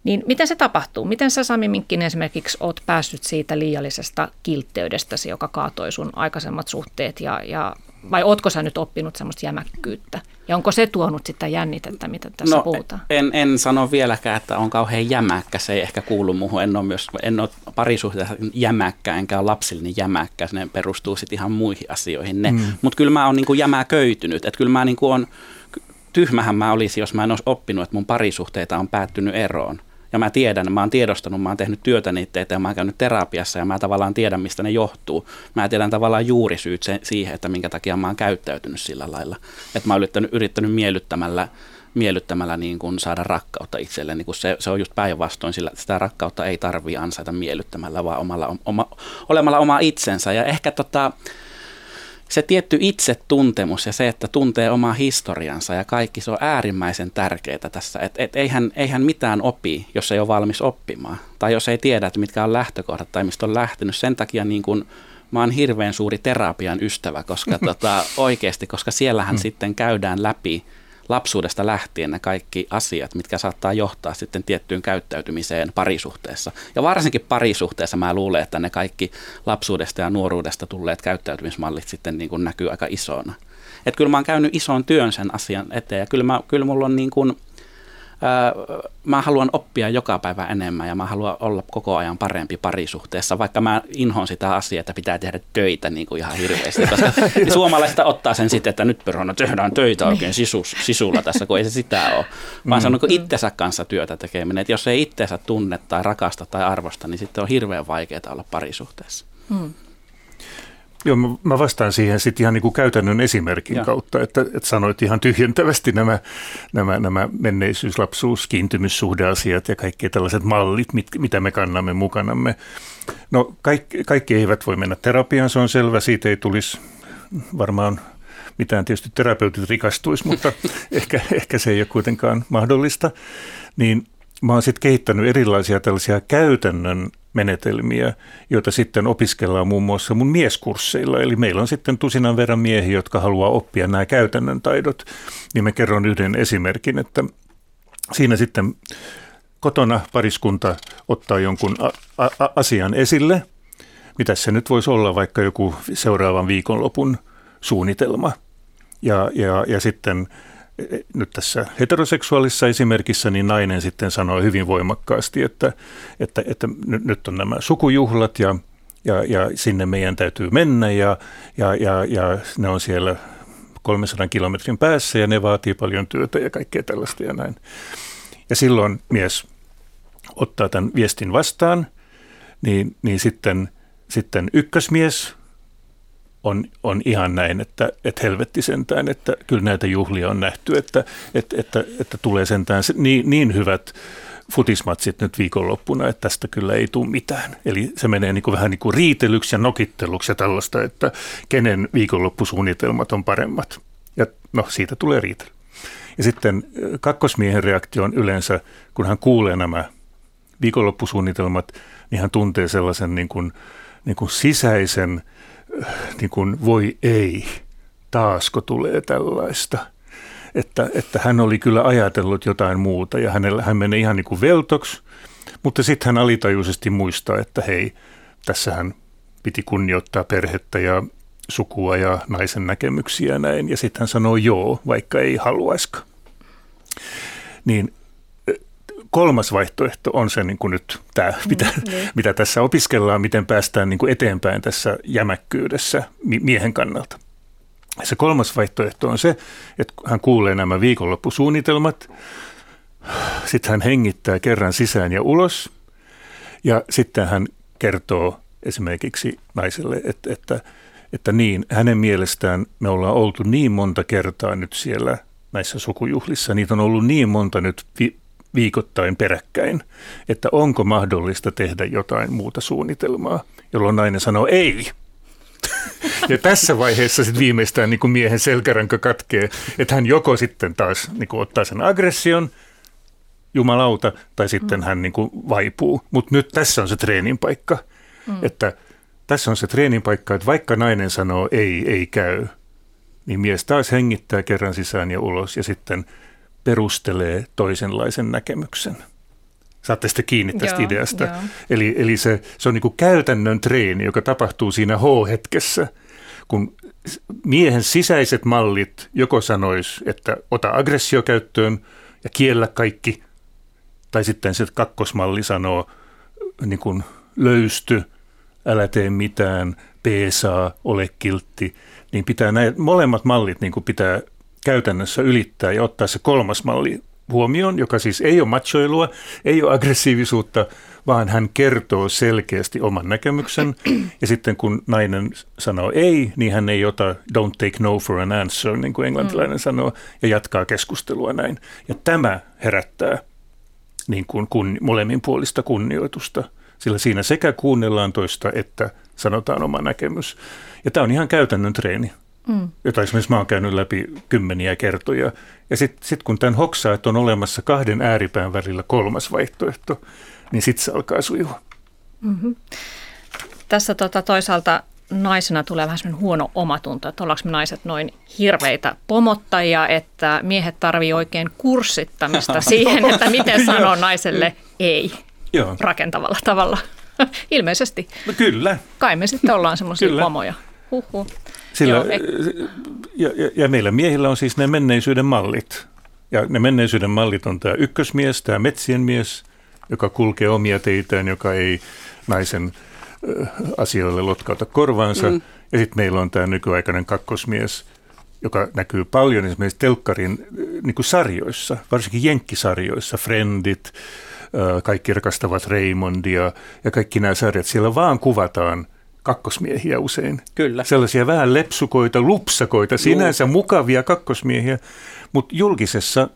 Niin miten se tapahtuu? Miten sä Sami Minkkinen esimerkiksi oot päässyt siitä liiallisesta kiltteydestäsi, joka kaatoi sun aikaisemmat suhteet ja, ja vai ootko sä nyt oppinut semmoista jämäkkyyttä? Ja onko se tuonut sitä jännitettä, mitä tässä no, puhutaan? En, en sano vieläkään, että on kauhean jämäkkä. Se ei ehkä kuulu muuhun. En ole, myös, en ole parisuhteessa jämäkkä, enkä ole lapsillinen jämäkkä. Ne perustuu sitten ihan muihin asioihin. Mm. Mutta kyllä mä oon niinku jämäköitynyt. Että kyllä mä niinku on, tyhmähän mä olisin, jos mä en olisi oppinut, että mun parisuhteita on päättynyt eroon. Ja mä tiedän, mä oon tiedostanut, mä oon tehnyt työtä niitä eteen, mä oon käynyt terapiassa ja mä tavallaan tiedän, mistä ne johtuu. Mä tiedän tavallaan juurisyyt se, siihen, että minkä takia mä oon käyttäytynyt sillä lailla. Että mä oon yrittänyt, yrittänyt miellyttämällä miellyttämällä niin kuin saada rakkautta itselle. Niin se, se on just päinvastoin, sillä sitä rakkautta ei tarvitse ansaita miellyttämällä, vaan omalla, oma, olemalla oma itsensä. Ja ehkä tota, se tietty itsetuntemus ja se, että tuntee omaa historiansa ja kaikki, se on äärimmäisen tärkeää tässä. Et, et eihän, eihän mitään opi, jos ei ole valmis oppimaan. Tai jos ei tiedä, että mitkä on lähtökohdat tai mistä on lähtenyt. Sen takia niin kun, mä oon hirveän suuri terapian ystävä, koska [LAUGHS] tota, oikeasti, koska siellähän mm. sitten käydään läpi – lapsuudesta lähtien ne kaikki asiat, mitkä saattaa johtaa sitten tiettyyn käyttäytymiseen parisuhteessa. Ja varsinkin parisuhteessa mä luulen, että ne kaikki lapsuudesta ja nuoruudesta tulleet käyttäytymismallit sitten niin kuin näkyy aika isona. Että kyllä mä oon käynyt ison työn sen asian eteen ja kyllä, mä, kyllä mulla on niin kuin – mä haluan oppia joka päivä enemmän ja mä haluan olla koko ajan parempi parisuhteessa, vaikka mä inhoon sitä asiaa, että pitää tehdä töitä niin kuin ihan hirveästi, koska [LAUGHS] suomalaiset ottaa sen sitten, että nyt perhona tehdään töitä oikein niin. sisus, sisulla tässä, kun ei se sitä ole, vaan se on niin itsensä kanssa työtä tekeminen, että jos ei itsensä tunne tai rakasta tai arvosta, niin sitten on hirveän vaikeaa olla parisuhteessa. Hmm. Joo, mä vastaan siihen sitten ihan niin kuin käytännön esimerkin ja. kautta, että, että sanoit ihan tyhjentävästi nämä, nämä, nämä menneisyys, lapsuus, kiintymyssuhdeasiat ja kaikki tällaiset mallit, mit, mitä me kannamme mukanamme. No kaikki, kaikki eivät voi mennä terapiaan, se on selvä, siitä ei tulisi varmaan mitään tietysti terapeutit rikastuisi, mutta [LAUGHS] ehkä, ehkä se ei ole kuitenkaan mahdollista. Niin mä oon sitten kehittänyt erilaisia tällaisia käytännön menetelmiä, joita sitten opiskellaan muun muassa mun mieskursseilla. Eli meillä on sitten tusinan verran miehiä, jotka haluaa oppia nämä käytännön taidot. Niin mä kerron yhden esimerkin, että siinä sitten kotona pariskunta ottaa jonkun a- a- asian esille. Mitä se nyt voisi olla, vaikka joku seuraavan viikonlopun suunnitelma. Ja, ja, ja sitten nyt tässä heteroseksuaalisessa esimerkissä niin nainen sitten sanoi hyvin voimakkaasti, että, että, että nyt on nämä sukujuhlat ja, ja, ja sinne meidän täytyy mennä ja, ja, ja, ja ne on siellä 300 kilometrin päässä ja ne vaatii paljon työtä ja kaikkea tällaista ja näin. Ja silloin mies ottaa tämän viestin vastaan, niin, niin sitten, sitten ykkösmies on, on ihan näin, että, että helvetti sentään, että kyllä näitä juhlia on nähty, että, että, että, että tulee sentään niin, niin hyvät futismatsit nyt viikonloppuna, että tästä kyllä ei tule mitään. Eli se menee niin kuin vähän niin kuin riitelyksi ja nokitteluksi ja tällaista, että kenen viikonloppusuunnitelmat on paremmat. Ja no, siitä tulee riitely. Ja sitten kakkosmiehen reaktio on yleensä, kun hän kuulee nämä viikonloppusuunnitelmat, niin hän tuntee sellaisen niin kuin, niin kuin sisäisen – niin kuin voi ei, taasko tulee tällaista. Että, että hän oli kyllä ajatellut jotain muuta ja hänellä, hän menee ihan niin kuin veltoksi, mutta sitten hän alitajuisesti muistaa, että hei, tässähän piti kunnioittaa perhettä ja sukua ja naisen näkemyksiä ja näin. Ja sitten hän sanoo joo, vaikka ei haluaisikaan. Niin kolmas vaihtoehto on se niin kuin nyt tämä, mm, mitä, niin. mitä tässä opiskellaan, miten päästään niin kuin eteenpäin tässä jämäkkyydessä miehen kannalta. Se kolmas vaihtoehto on se, että hän kuulee nämä viikonloppusuunnitelmat, sitten hän hengittää kerran sisään ja ulos ja sitten hän kertoo esimerkiksi naiselle, että, että, että niin, hänen mielestään me ollaan oltu niin monta kertaa nyt siellä näissä sukujuhlissa, niitä on ollut niin monta nyt vi- viikoittain peräkkäin, että onko mahdollista tehdä jotain muuta suunnitelmaa, jolloin nainen sanoo ei. [LAUGHS] Ja tässä vaiheessa sitten viimeistään niin kuin miehen selkäranka katkee, että hän joko sitten taas niin kuin ottaa sen aggression, jumalauta, tai sitten mm. hän niin kuin vaipuu. Mutta nyt tässä on se treenin paikka, mm. että tässä on se treenin paikka, että vaikka nainen sanoo ei, ei käy, niin mies taas hengittää kerran sisään ja ulos ja sitten perustelee toisenlaisen näkemyksen. Saatte sitten kiinni tästä joo, ideasta. Joo. Eli, eli se, se on niin kuin käytännön treeni, joka tapahtuu siinä H-hetkessä, kun miehen sisäiset mallit joko sanois, että ota aggressio käyttöön ja kiellä kaikki, tai sitten se kakkosmalli sanoo niin kuin löysty, älä tee mitään, peesaa, ole kiltti, niin pitää näin, molemmat mallit niin kuin pitää käytännössä ylittää ja ottaa se kolmas malli huomioon, joka siis ei ole machoilua, ei ole aggressiivisuutta, vaan hän kertoo selkeästi oman näkemyksen. [CLEARS THROAT] Ja sitten kun nainen sanoo ei, niin hän ei ota don't take no for an answer, niin kuin englantilainen mm. sanoo, ja jatkaa keskustelua näin. Ja tämä herättää niin kuin kun, molemmin puolista kunnioitusta, sillä siinä sekä kuunnellaan toista että sanotaan oma näkemys. Ja tämä on ihan käytännön treeni mm. jota esimerkiksi mä oon käynyt läpi kymmeniä kertoja. Ja sitten sit kun tämän hoksaa, että on olemassa kahden ääripään välillä kolmas vaihtoehto, niin sitten se alkaa sujua. Mm-hmm. Tässä tota, toisaalta naisena tulee vähän semmoinen huono omatunto, että ollaanko me naiset noin hirveitä pomottajia, että miehet tarvii oikein kurssittamista [LAUGHS] siihen, että miten sanoo naiselle ei Joo. rakentavalla tavalla. [LAUGHS] Ilmeisesti. No kyllä. Kai me sitten ollaan semmoisia pomoja. Huhhuh. Sillä, Joo, ja, ja, ja meillä miehillä on siis ne menneisyyden mallit. Ja ne menneisyyden mallit on tämä ykkösmies, tämä metsien mies, joka kulkee omia teitään, joka ei naisen asioille lotkauta korvaansa. Mm. Ja sitten meillä on tämä nykyaikainen kakkosmies, joka näkyy paljon esimerkiksi telkkarin niin kuin sarjoissa, varsinkin jenkkisarjoissa, Friendit, kaikki rakastavat Raymondia ja kaikki nämä sarjat. Siellä vaan kuvataan kakkosmiehiä usein. Kyllä. Sellaisia vähän lepsukoita, lupsakoita, sinänsä Juu. mukavia kakkosmiehiä, mutta julkisessa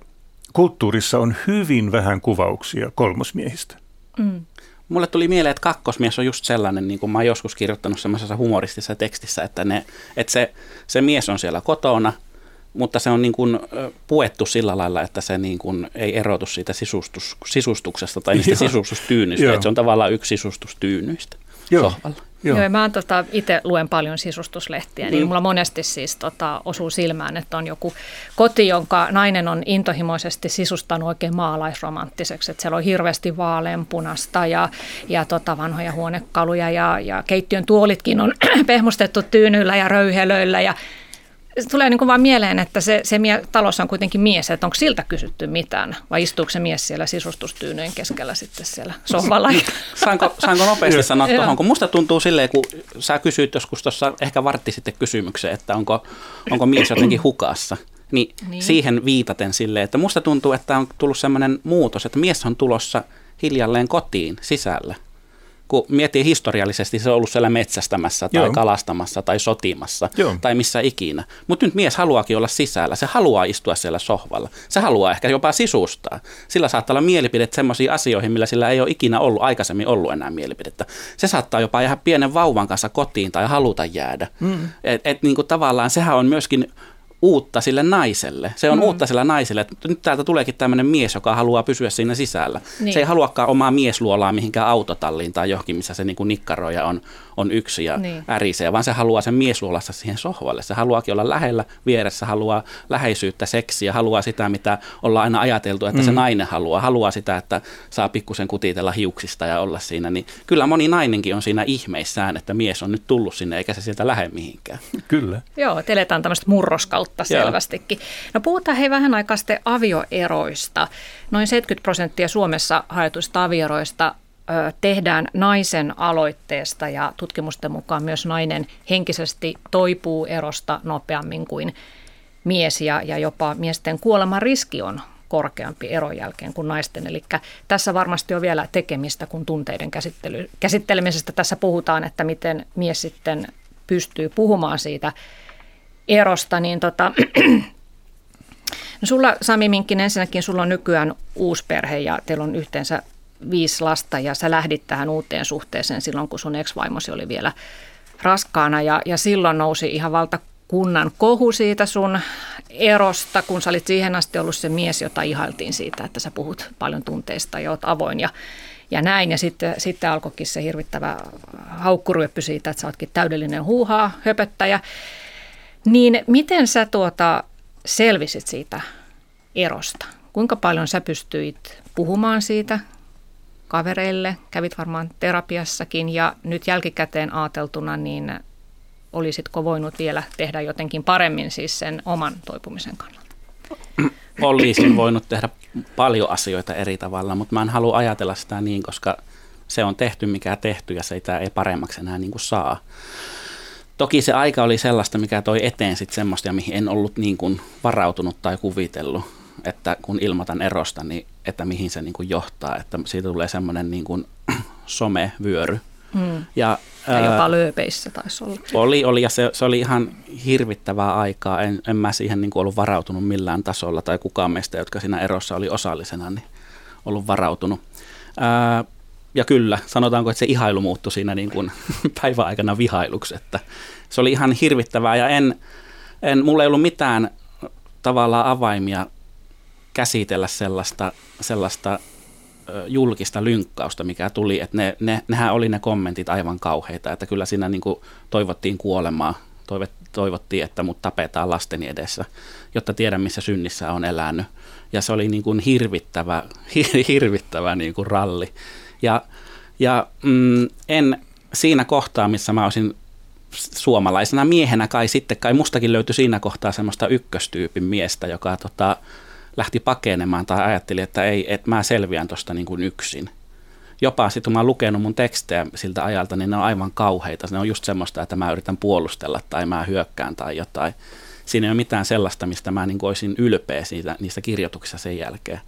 kulttuurissa on hyvin vähän kuvauksia kolmosmiehistä. Mm. Mulle tuli mieleen, että kakkosmies on just sellainen, niin kuin mä oon joskus kirjoittanut semmoisessa humoristisessa tekstissä, että, ne, että se, se mies on siellä kotona, mutta se on niin kuin puettu sillä lailla, että se niin kuin ei erotu siitä sisustus, sisustuksesta tai niistä sisustustyynyistä, että se on tavallaan yksi sisustustyynyistä Joo. sohvalla. Joo, Joo mä tota, itse luen paljon sisustuslehtiä, niin mm. mulla monesti siis tota, osuu silmään, että on joku koti, jonka nainen on intohimoisesti sisustanut oikein maalaisromanttiseksi, että siellä on hirveästi vaaleanpunasta ja, ja tota, vanhoja huonekaluja ja, ja keittiön tuolitkin on [CLEARS THROAT] pehmustettu tyynyillä ja röyhelöillä ja se tulee niin kuin vaan mieleen, että se, se mie, talossa on kuitenkin mies, että onko siltä kysytty mitään, vai istuuko se mies siellä sisustustyynyjen keskellä sitten siellä sohvalla? [LAUGHS] saanko, saanko nopeasti sanoa tuohon, kun musta tuntuu silleen, kun sä kysyit joskus tuossa ehkä vartti sitten kysymykseen, että onko, onko mies jotenkin hukassa, niin, niin. siihen viitaten silleen, että musta tuntuu, että on tullut sellainen muutos, että mies on tulossa hiljalleen kotiin sisällä kun miettii historiallisesti, se on ollut siellä metsästämässä tai Joo. kalastamassa tai sotimassa Joo. tai missä ikinä. Mutta nyt mies haluaakin olla sisällä, se haluaa istua siellä sohvalla. Se haluaa ehkä jopa sisustaa. Sillä saattaa olla mielipidet sellaisiin asioihin, millä sillä ei ole ikinä ollut, aikaisemmin ollut enää mielipidettä. Se saattaa jopa jäädä pienen vauvan kanssa kotiin tai haluta jäädä. Mm. Et, et niin kuin tavallaan sehän on myöskin uutta sille naiselle. Se on mm. uutta sille naiselle, että nyt täältä tuleekin tämmöinen mies, joka haluaa pysyä siinä sisällä. Niin. Se ei haluakaan omaa miesluolaa mihinkään autotalliin tai johonkin, missä se niin nikkaroja on on yksi ja niin. ärisee, vaan se haluaa sen miesluolassa siihen sohvalle. Se haluaakin olla lähellä vieressä, haluaa läheisyyttä, seksiä, haluaa sitä, mitä ollaan aina ajateltu, että mm. se nainen haluaa. Haluaa sitä, että saa pikkusen kutitella hiuksista ja olla siinä. Niin kyllä moni nainenkin on siinä ihmeissään, että mies on nyt tullut sinne eikä se sieltä lähde mihinkään. Kyllä. Joo, että eletään tämmöistä murroskautta selvästikin. No puhutaan hei vähän aikaa sitten avioeroista. Noin 70 prosenttia Suomessa haetuista avioeroista tehdään naisen aloitteesta ja tutkimusten mukaan myös nainen henkisesti toipuu erosta nopeammin kuin mies ja, ja jopa miesten kuoleman riski on korkeampi eron jälkeen kuin naisten. Eli tässä varmasti on vielä tekemistä, kun tunteiden käsittely, käsittelemisestä tässä puhutaan, että miten mies sitten pystyy puhumaan siitä erosta, niin tota, [CLEARS THROAT] no sulla Sami Minkin ensinnäkin sulla on nykyään uusi perhe ja teillä on yhteensä viisi lasta ja sä lähdit tähän uuteen suhteeseen silloin, kun sun ex-vaimosi oli vielä raskaana ja, ja silloin nousi ihan valtakunnan kohu siitä sun erosta, kun sä olit siihen asti ollut se mies, jota ihailtiin siitä, että sä puhut paljon tunteista ja oot avoin ja, ja näin. Ja sitten, sitten alkoikin se hirvittävä haukkuryöppy siitä, että sä ootkin täydellinen huuhaa, höpöttäjä. Niin miten sä tuota selvisit siitä erosta? Kuinka paljon sä pystyit puhumaan siitä kavereille? Kävit varmaan terapiassakin ja nyt jälkikäteen ajateltuna, niin olisitko voinut vielä tehdä jotenkin paremmin siis sen oman toipumisen kannalta? Olisin voinut tehdä paljon asioita eri tavalla, mutta mä en halua ajatella sitä niin, koska se on tehty mikä tehty ja sitä ei paremmaksi enää niin kuin saa. Toki se aika oli sellaista, mikä toi eteen sitten semmoista, mihin en ollut niin kuin varautunut tai kuvitellut, että kun ilmoitan erosta, niin että mihin se niin kuin johtaa, että siitä tulee semmoinen niin kuin [CLEARS THROAT] somevyöry. Hmm. Ja, ja jopa ää, lööpeissä taisi olla. Oli, oli ja se, se oli ihan hirvittävää aikaa. En, en mä siihen niin kuin ollut varautunut millään tasolla tai kukaan meistä, jotka siinä erossa oli osallisena, niin ollut varautunut. Ää, ja kyllä, sanotaanko, että se ihailu muuttui siinä niin kuin [LAUGHS] päiväaikana vihailuksi, että se oli ihan hirvittävää ja en, en, mulla ei ollut mitään tavallaan avaimia käsitellä sellaista, sellaista julkista lynkkausta, mikä tuli, että ne, ne, nehän oli ne kommentit aivan kauheita, että kyllä siinä niin kuin toivottiin kuolemaa, toivottiin, että mut tapetaan lasteni edessä, jotta tiedän, missä synnissä on elänyt. Ja se oli niin kuin hirvittävä, [LAUGHS] hirvittävä niin kuin ralli. Ja, ja mm, en siinä kohtaa, missä mä olisin suomalaisena miehenä kai sitten, kai mustakin löytyi siinä kohtaa semmoista ykköstyypin miestä, joka tota, lähti pakenemaan tai ajatteli, että ei, että mä selviän tuosta niin kuin yksin. Jopa sitten kun mä oon lukenut mun tekstejä siltä ajalta, niin ne on aivan kauheita. Ne on just semmoista, että mä yritän puolustella tai mä hyökkään tai jotain. Siinä ei ole mitään sellaista, mistä mä niin olisin ylpeä siitä, niistä kirjoituksista sen jälkeen.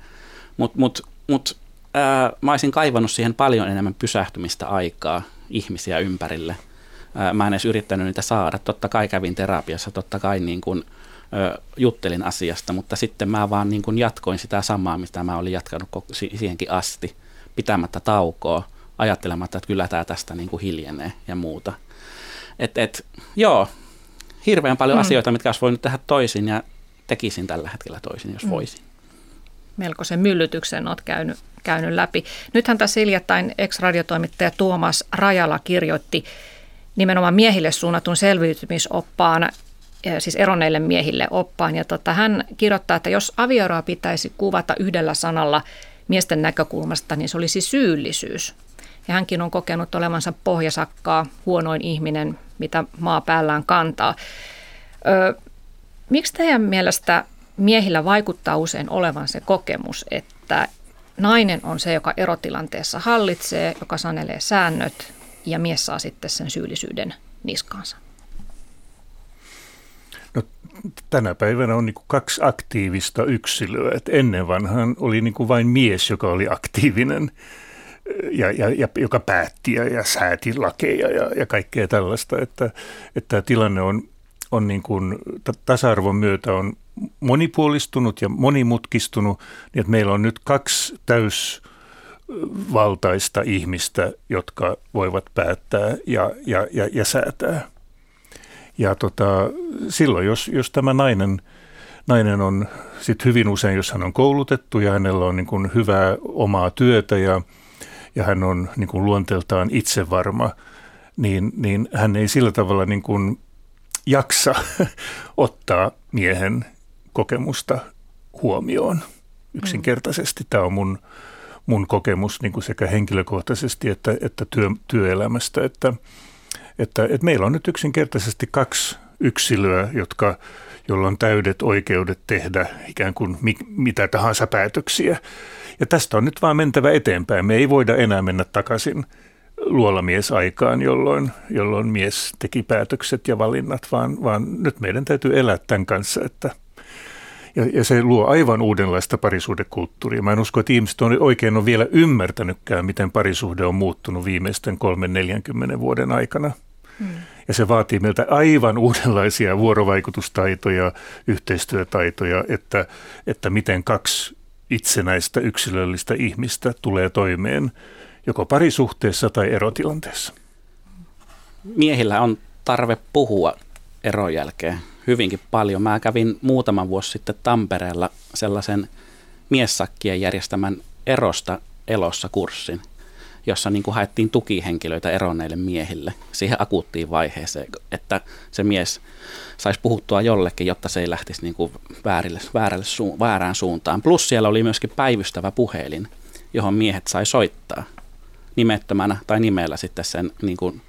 Mutta mut, mut, ää, mä olisin kaivannut siihen paljon enemmän pysähtymistä aikaa ihmisiä ympärille. Ää, mä en edes yrittänyt niitä saada. Totta kai kävin terapiassa, totta kai niin kuin, ö, juttelin asiasta, mutta sitten mä vaan niin kuin jatkoin sitä samaa, mitä mä olin jatkanut siihenkin asti, pitämättä taukoa, ajattelematta, että kyllä tämä tästä niin kuin hiljenee ja muuta. Et, et, joo, hirveän paljon mm. asioita, mitkä olisi voinut tehdä toisin ja tekisin tällä hetkellä toisin, jos mm. voisin. Melkoisen myllytyksen olet käynyt, käynyt läpi. Nythän tässä hiljattain ex-radiotoimittaja Tuomas Rajala kirjoitti nimenomaan miehille suunnatun selviytymisoppaan siis eronneille miehille oppaan. Ja tota, hän kirjoittaa, että jos avioeroa pitäisi kuvata yhdellä sanalla miesten näkökulmasta, niin se olisi syyllisyys. Ja hänkin on kokenut olevansa pohjasakkaa, huonoin ihminen, mitä maa päällään kantaa. Ö, miksi teidän mielestä miehillä vaikuttaa usein olevan se kokemus, että nainen on se, joka erotilanteessa hallitsee, joka sanelee säännöt ja mies saa sitten sen syyllisyyden niskaansa? tänä päivänä on niin kaksi aktiivista yksilöä. Et ennen vanhaan oli niin vain mies, joka oli aktiivinen ja, ja, ja joka päätti ja, ja sääti lakeja ja, ja kaikkea tällaista. Että, että tilanne on, on niin kuin, tasa-arvon myötä on monipuolistunut ja monimutkistunut, niin että meillä on nyt kaksi täysvaltaista ihmistä, jotka voivat päättää ja, ja, ja, ja säätää. Ja tota, silloin, jos, jos tämä nainen, nainen on sit hyvin usein, jos hän on koulutettu ja hänellä on niin kuin hyvää omaa työtä ja, ja hän on niin kuin luonteeltaan itsevarma, niin, niin hän ei sillä tavalla niin kuin jaksa [LAUGHS] ottaa miehen kokemusta huomioon yksinkertaisesti. Tämä on mun, mun kokemus niin kuin sekä henkilökohtaisesti että, että työ, työelämästä, että, että, että meillä on nyt yksinkertaisesti kaksi yksilöä, jotka, jolla on täydet oikeudet tehdä ikään kuin mi, mitä tahansa päätöksiä. Ja tästä on nyt vaan mentävä eteenpäin. Me ei voida enää mennä takaisin luolamiesaikaan, jolloin, jolloin mies teki päätökset ja valinnat, vaan, vaan nyt meidän täytyy elää tämän kanssa, että ja, ja se luo aivan uudenlaista parisuhdekulttuuria. Mä en usko, että ihmiset on oikein on vielä ymmärtänytkään, miten parisuhde on muuttunut viimeisten 3-40 vuoden aikana. Hmm. Ja se vaatii meiltä aivan uudenlaisia vuorovaikutustaitoja, yhteistyötaitoja, että, että miten kaksi itsenäistä yksilöllistä ihmistä tulee toimeen joko parisuhteessa tai erotilanteessa. Miehillä on tarve puhua eron jälkeen hyvinkin paljon. Mä kävin muutama vuosi sitten Tampereella sellaisen miessakkien järjestämän erosta elossa kurssin, jossa niin kuin haettiin tukihenkilöitä eronneille miehille siihen akuuttiin vaiheeseen, että se mies saisi puhuttua jollekin, jotta se ei lähtisi niin kuin väärille, väärälle su, väärään suuntaan. Plus siellä oli myöskin päivystävä puhelin, johon miehet sai soittaa nimettömänä tai nimellä sitten sen niin kuin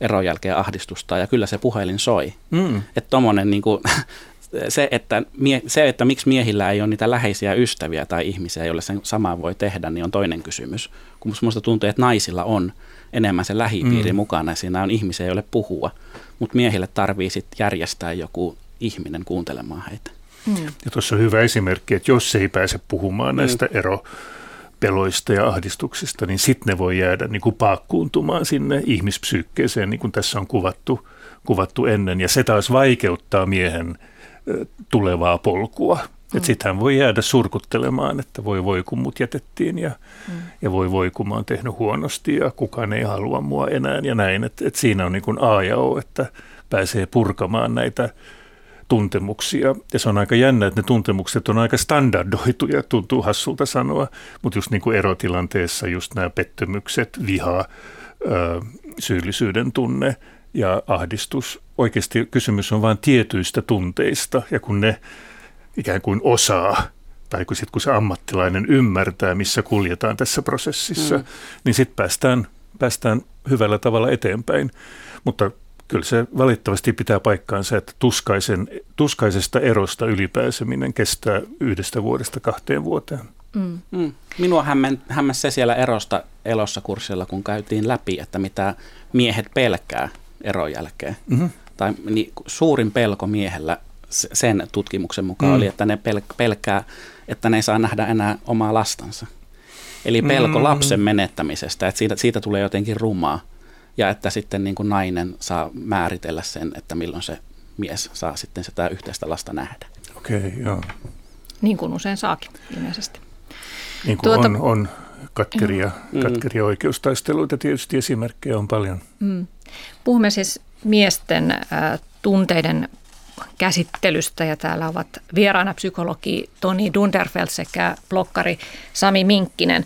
eron jälkeen ahdistusta ja kyllä se puhelin soi. Mm. Että tommonen niin kuin, [LAUGHS] se, että mie, se, että miksi miehillä ei ole niitä läheisiä ystäviä tai ihmisiä, joille sen samaa voi tehdä, niin on toinen kysymys. Kun musta tuntuu, että naisilla on enemmän se lähipiiri mm. mukana ja siinä on ihmisiä, joille puhua. Mutta miehille tarvii sitten järjestää joku ihminen kuuntelemaan heitä. Mm. Ja tuossa on hyvä esimerkki, että jos ei pääse puhumaan näistä mm. ero peloista ja ahdistuksista, niin sitten ne voi jäädä niin kuin paakkuuntumaan sinne ihmispsykkeeseen, niin kuin tässä on kuvattu, kuvattu ennen. Ja se taas vaikeuttaa miehen tulevaa polkua. Mm. Sitten hän voi jäädä surkuttelemaan, että voi voi kun mut jätettiin ja, mm. ja voi voi kun mä oon tehnyt huonosti ja kukaan ei halua mua enää ja näin. Et, et siinä on niin kuin A ja O, että pääsee purkamaan näitä tuntemuksia. Ja se on aika jännä, että ne tuntemukset on aika standardoituja, tuntuu hassulta sanoa, mutta just niin kuin erotilanteessa just nämä pettymykset, viha, syyllisyyden tunne ja ahdistus. Oikeasti kysymys on vain tietyistä tunteista ja kun ne ikään kuin osaa tai kun, sit, kun se ammattilainen ymmärtää, missä kuljetaan tässä prosessissa, mm. niin sitten päästään, päästään hyvällä tavalla eteenpäin. Mutta kyllä se valitettavasti pitää paikkaansa, että tuskaisen, tuskaisesta erosta ylipääseminen kestää yhdestä vuodesta kahteen vuoteen. Mm. Mm. Minua hämmen, hämmäsi se siellä erosta elossa kurssilla, kun käytiin läpi, että mitä miehet pelkää eron jälkeen. Mm-hmm. Tai niin, suurin pelko miehellä sen tutkimuksen mukaan mm. oli, että ne pel- pelkää, että ne ei saa nähdä enää omaa lastansa. Eli pelko mm. lapsen menettämisestä, että siitä, siitä tulee jotenkin rumaa ja että sitten niin kuin nainen saa määritellä sen, että milloin se mies saa sitten sitä yhteistä lasta nähdä. Okei, okay, joo. Niin kuin usein saakin ilmeisesti. Niin kuin tuota, on, on katkeria, mm. katkeria oikeustaisteluita tietysti esimerkkejä on paljon. Mm. Puhumme siis miesten äh, tunteiden käsittelystä ja täällä ovat vieraana psykologi Toni Dunderfeld sekä blokkari Sami Minkkinen.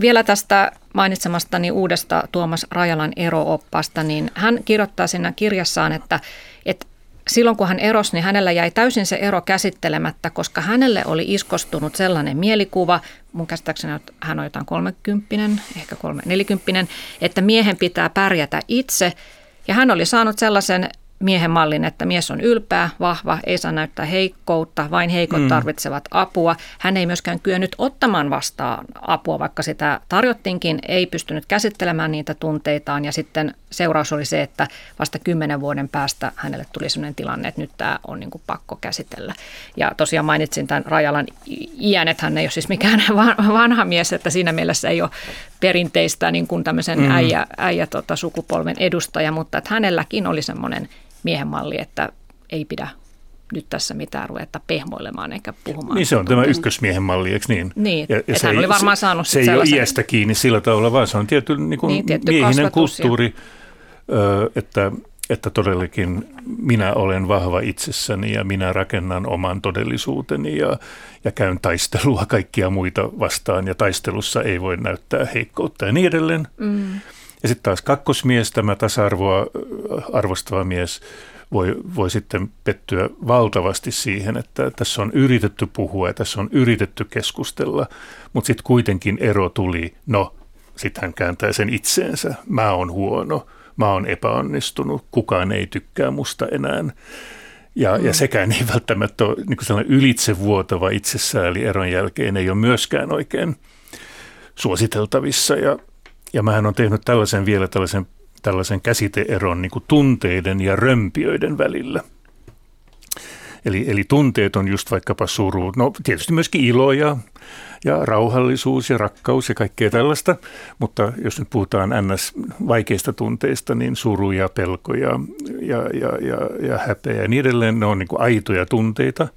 Vielä tästä mainitsemastani uudesta Tuomas Rajalan erooppaasta, niin hän kirjoittaa siinä kirjassaan, että, että silloin kun hän erosi, niin hänellä jäi täysin se ero käsittelemättä, koska hänelle oli iskostunut sellainen mielikuva, mun käsittääkseni hän on jotain 30, ehkä 40, että miehen pitää pärjätä itse. Ja hän oli saanut sellaisen miehen mallin, että mies on ylpeä, vahva, ei saa näyttää heikkoutta, vain heikot mm. tarvitsevat apua. Hän ei myöskään kyennyt ottamaan vastaan apua, vaikka sitä tarjottiinkin, ei pystynyt käsittelemään niitä tunteitaan ja sitten seuraus oli se, että vasta kymmenen vuoden päästä hänelle tuli sellainen tilanne, että nyt tämä on niin pakko käsitellä. Ja tosiaan mainitsin tämän Rajalan iän, että hän ei ole siis mikään [LAUGHS] vanha mies, että siinä mielessä ei ole perinteistä niin kuin tämmöisen mm. äijä, äijä tota, sukupolven edustaja, mutta että hänelläkin oli semmoinen miehen malli, että ei pidä nyt tässä mitään ruveta pehmoilemaan eikä puhumaan. Niin se on tämä ykkösmiehen malli, eikö niin? Niin, ja, ja se hän ei, oli varmaan saanut Se, se ei ole iästä kiinni sillä tavalla, vaan se on tietty, niin kuin niin, tietty miehinen kulttuuri, ja... että, että todellakin minä olen vahva itsessäni ja minä rakennan oman todellisuuteni ja, ja käyn taistelua kaikkia muita vastaan ja taistelussa ei voi näyttää heikkoutta ja niin edelleen. Mm. Ja sitten taas kakkosmies, tämä tasa-arvoa arvostava mies, voi, voi sitten pettyä valtavasti siihen, että tässä on yritetty puhua ja tässä on yritetty keskustella, mutta sitten kuitenkin ero tuli, no sitten hän kääntää sen itseensä, mä oon huono, mä oon epäonnistunut, kukaan ei tykkää musta enää. Ja, mm. ja sekään ei välttämättä ole niin sellainen ylitsevuotava itsesääli eron jälkeen, ei ole myöskään oikein suositeltavissa. Ja, ja mähän on tehnyt tällaisen vielä tällaisen, tällaisen käsiteeron niin tunteiden ja römpiöiden välillä – Eli, eli tunteet on just vaikkapa suru, no tietysti myöskin ilo ja, ja rauhallisuus ja rakkaus ja kaikkea tällaista, mutta jos nyt puhutaan ns. vaikeista tunteista, niin suru ja pelko ja, ja, ja, ja, ja häpeä ja niin edelleen, ne on niin aitoja tunteita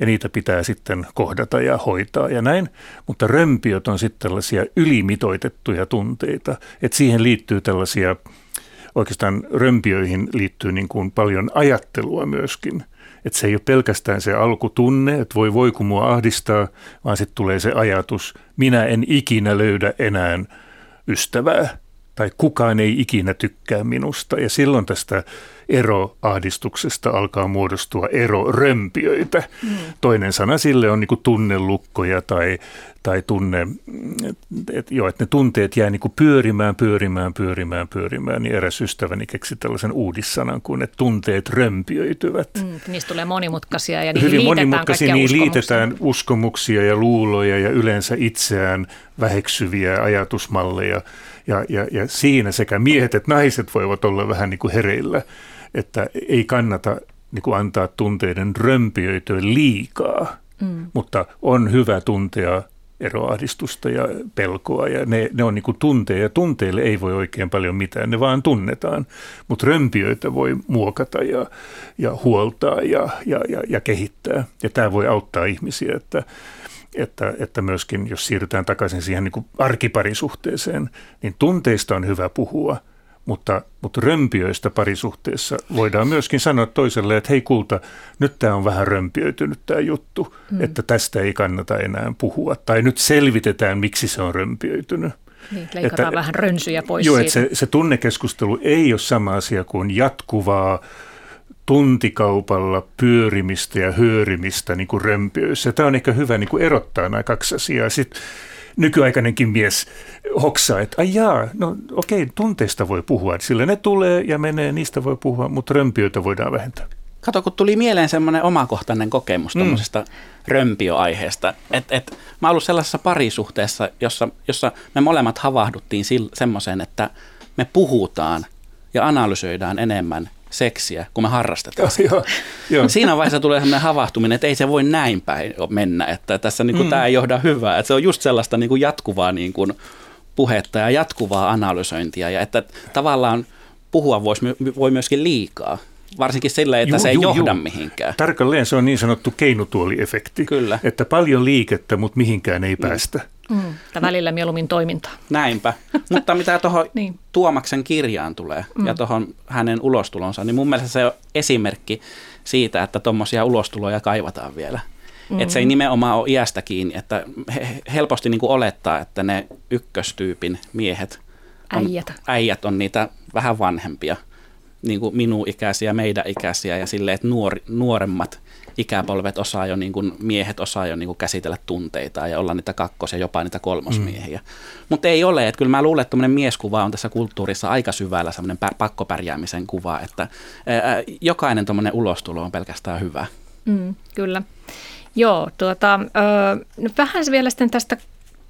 ja niitä pitää sitten kohdata ja hoitaa ja näin. Mutta römpiöt on sitten tällaisia ylimitoitettuja tunteita, että siihen liittyy tällaisia, oikeastaan römpiöihin liittyy niin kuin paljon ajattelua myöskin. Että se ei ole pelkästään se alkutunne, että voi voi kun mua ahdistaa, vaan sitten tulee se ajatus, minä en ikinä löydä enää ystävää tai kukaan ei ikinä tykkää minusta. Ja silloin tästä eroahdistuksesta alkaa muodostua erorömpiöitä. Mm. Toinen sana sille on niin tunnelukkoja tai, tai tunne, että jo, että ne tunteet jää niin pyörimään, pyörimään, pyörimään, pyörimään. Niin eräs ystäväni keksi tällaisen uudissanan kuin, että tunteet römpiöityvät. Mm, niistä tulee monimutkaisia ja niihin Hyvin liitetään monimutkaisia, niin liitetään uskomuksia ja luuloja ja yleensä itseään väheksyviä ajatusmalleja. Ja, ja, ja siinä sekä miehet että naiset voivat olla vähän niin kuin hereillä että ei kannata niin kuin antaa tunteiden römpiöityä liikaa, mm. mutta on hyvä tuntea eroahdistusta ja pelkoa ja ne, ne on niin tunteja. Ja tunteille ei voi oikein paljon mitään, ne vaan tunnetaan, mutta römpiöitä voi muokata ja, ja huoltaa ja, ja, ja, ja kehittää. Ja tämä voi auttaa ihmisiä, että, että, että myöskin jos siirrytään takaisin siihen niin kuin arkiparisuhteeseen, niin tunteista on hyvä puhua – mutta, mutta römpiöistä parisuhteessa voidaan myöskin sanoa toiselle, että hei kulta, nyt tämä on vähän römpiöitynyt tämä juttu, hmm. että tästä ei kannata enää puhua. Tai nyt selvitetään, miksi se on römpiöitynyt. Niin, leikataan että, vähän rönsyjä pois joo, siitä. Että se, se tunnekeskustelu ei ole sama asia kuin jatkuvaa tuntikaupalla pyörimistä ja hyörimistä niin kuin römpiöissä. Tämä on ehkä hyvä niin kuin erottaa nämä kaksi asiaa. Sitten nykyaikainenkin mies hoksaa, että ai jaa, no okei, tunteista voi puhua, sillä ne tulee ja menee, niistä voi puhua, mutta römpiöitä voidaan vähentää. Kato, kun tuli mieleen semmoinen omakohtainen kokemus mm. tuommoisesta römpiöaiheesta. Et, et, mä oon ollut sellaisessa parisuhteessa, jossa, jossa me molemmat havahduttiin semmoiseen, että me puhutaan ja analysoidaan enemmän seksiä, kun me harrastetaan sitä. Joo, joo. [LAUGHS] Siinä vaiheessa tulee sellainen havahtuminen, että ei se voi näin päin mennä, että tässä niin kuin, mm. tämä ei johda hyvää. Että se on just sellaista niin kuin jatkuvaa niin kuin, puhetta ja jatkuvaa analysointia ja että tavallaan puhua voisi, voi myöskin liikaa. Varsinkin sillä, että juu, se ei juu, johda juu. mihinkään. Tarkalleen se on niin sanottu keinutuoliefekti. Kyllä. Että paljon liikettä, mutta mihinkään ei mm. päästä. Mm, välillä mieluummin toimintaa. Näinpä. [LAUGHS] Mutta mitä tuohon niin. Tuomaksen kirjaan tulee mm. ja tuohon hänen ulostulonsa, niin mun mielestä se on esimerkki siitä, että tuommoisia ulostuloja kaivataan vielä. Mm-hmm. Että se ei nimenomaan ole iästä kiinni, että helposti niin kuin olettaa, että ne ykköstyypin miehet, on, äijät. äijät on niitä vähän vanhempia, niin kuin minun ikäisiä, meidän ikäisiä ja silleen, että nuori, nuoremmat ikäpolvet osaa jo, niin kuin miehet osaa jo niin kuin käsitellä tunteita ja olla niitä kakkos- ja jopa niitä kolmosmiehiä. Mm. Mutta ei ole, että kyllä mä luulen, että mieskuva on tässä kulttuurissa aika syvällä semmoinen pakkopärjäämisen kuva, että ää, jokainen tuommoinen ulostulo on pelkästään hyvä. Mm, kyllä. Joo, tuota, ö, no vähän vielä sitten tästä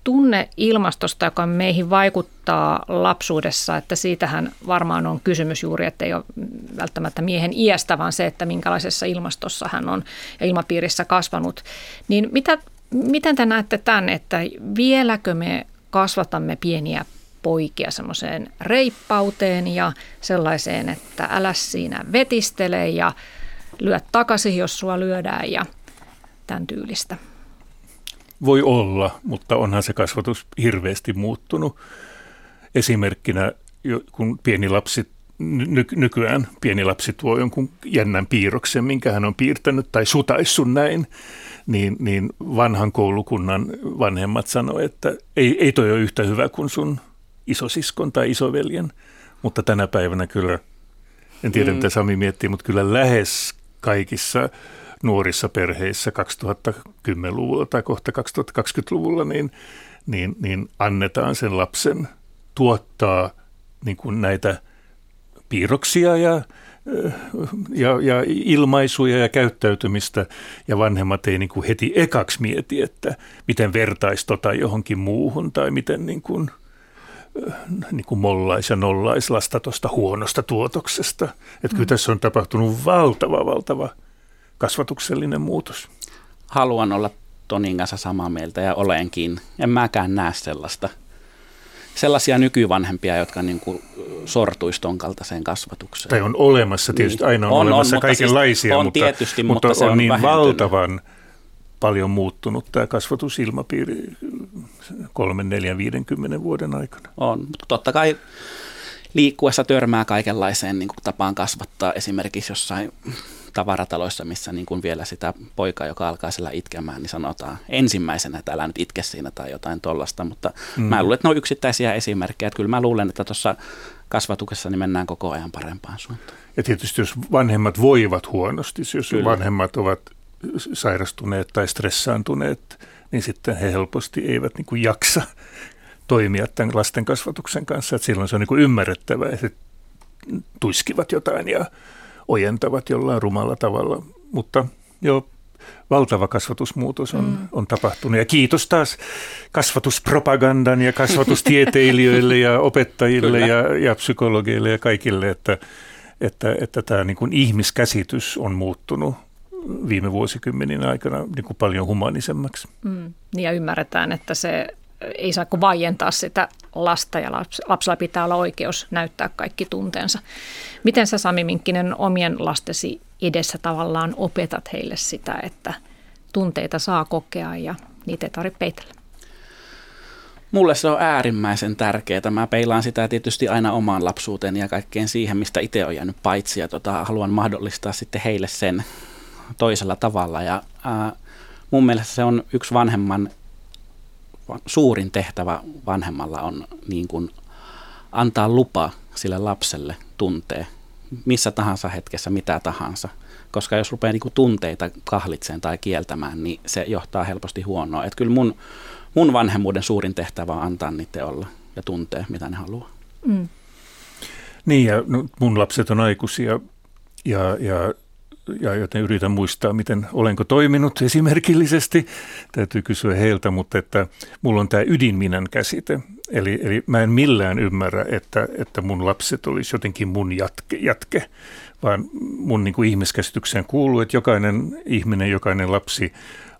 tunneilmastosta, joka meihin vaikuttaa lapsuudessa, että siitähän varmaan on kysymys juuri, että ei ole välttämättä miehen iästä, vaan se, että minkälaisessa ilmastossa hän on ja ilmapiirissä kasvanut. Niin mitä, miten te näette tämän, että vieläkö me kasvatamme pieniä poikia semmoiseen reippauteen ja sellaiseen, että älä siinä vetistele ja lyö takaisin, jos sua lyödään ja tämän tyylistä? Voi olla, mutta onhan se kasvatus hirveästi muuttunut. Esimerkkinä, kun pieni lapsi ny- nykyään pieni lapsi tuo jonkun jännän piirroksen, minkä hän on piirtänyt tai sutaissun näin, niin, niin vanhan koulukunnan vanhemmat sanoivat, että ei, ei toi ole yhtä hyvä kuin sun isosiskon tai isoveljen, mutta tänä päivänä kyllä, en tiedä mm. mitä Sami miettii, mutta kyllä lähes kaikissa nuorissa perheissä 2010-luvulla tai kohta 2020-luvulla, niin, niin, niin annetaan sen lapsen tuottaa niin kuin näitä piirroksia ja ja, ja ilmaisuja ja käyttäytymistä, ja vanhemmat ei niin kuin heti ekaksi mieti, että miten vertaisi tota johonkin muuhun, tai miten niin kuin, niin kuin mollais ja nollais lasta tuosta huonosta tuotoksesta. Että kyllä mm. tässä on tapahtunut valtava, valtava kasvatuksellinen muutos. Haluan olla Tonin kanssa samaa mieltä ja olenkin. En mäkään näe sellaista sellaisia nykyvanhempia, jotka niin kuin sortuisi ton kaltaiseen kasvatukseen. Tai on olemassa, tietysti niin. aina on, on olemassa on, kaikenlaisia, siis on mutta, tietysti, mutta, mutta se on, on niin vähentynyt. valtavan paljon muuttunut tämä kasvatusilmapiiri kolmen, neljän, viidenkymmenen vuoden aikana. On, mutta totta kai liikkuessa törmää kaikenlaiseen niin kuin tapaan kasvattaa esimerkiksi jossain tavarataloissa, missä niin kuin vielä sitä poikaa, joka alkaa siellä itkemään, niin sanotaan ensimmäisenä, että älä nyt itke siinä tai jotain tollasta, mutta mm. mä luulen, että ne on yksittäisiä esimerkkejä, että kyllä mä luulen, että tuossa kasvatuksessa niin mennään koko ajan parempaan suuntaan. Ja tietysti jos vanhemmat voivat huonosti, jos kyllä. vanhemmat ovat sairastuneet tai stressaantuneet, niin sitten he helposti eivät niin kuin jaksa toimia tämän lasten kasvatuksen kanssa. Että silloin se on niin kuin ymmärrettävää, että tuiskivat jotain ja ojentavat jollain rumalla tavalla. Mutta joo, valtava kasvatusmuutos on, mm. on tapahtunut. Ja kiitos taas kasvatuspropagandan ja kasvatustieteilijöille ja [LAUGHS] opettajille ja, ja psykologeille ja kaikille, että, että, että tämä niin kuin ihmiskäsitys on muuttunut viime vuosikymmenin aikana niin kuin paljon humanisemmaksi. Mm. Niin ja ymmärretään, että se ei saa kuin vaientaa sitä lasta ja lapsella pitää olla oikeus näyttää kaikki tunteensa. Miten sä Sami Minkkinen omien lastesi edessä tavallaan opetat heille sitä, että tunteita saa kokea ja niitä ei tarvitse peitellä? Mulle se on äärimmäisen tärkeää. Mä peilaan sitä tietysti aina omaan lapsuuteen ja kaikkeen siihen, mistä itse on jäänyt paitsi. Ja tota, haluan mahdollistaa sitten heille sen toisella tavalla. Ja ää, mun mielestä se on yksi vanhemman suurin tehtävä vanhemmalla on niin kuin antaa lupa sille lapselle tuntee missä tahansa hetkessä mitä tahansa. Koska jos rupeaa niin kuin tunteita kahlitseen tai kieltämään, niin se johtaa helposti huonoa. Että kyllä mun, mun vanhemmuuden suurin tehtävä on antaa niitä olla ja tuntee, mitä ne haluaa. Mm. Niin ja no, mun lapset on aikuisia ja, ja ja joten yritän muistaa, miten olenko toiminut esimerkillisesti. Täytyy kysyä heiltä, mutta että mulla on tämä ydinminän käsite. Eli, eli mä en millään ymmärrä, että, että mun lapset olisi jotenkin mun jatke, jatke vaan mun niin kuin ihmiskäsitykseen kuuluu, että jokainen ihminen, jokainen lapsi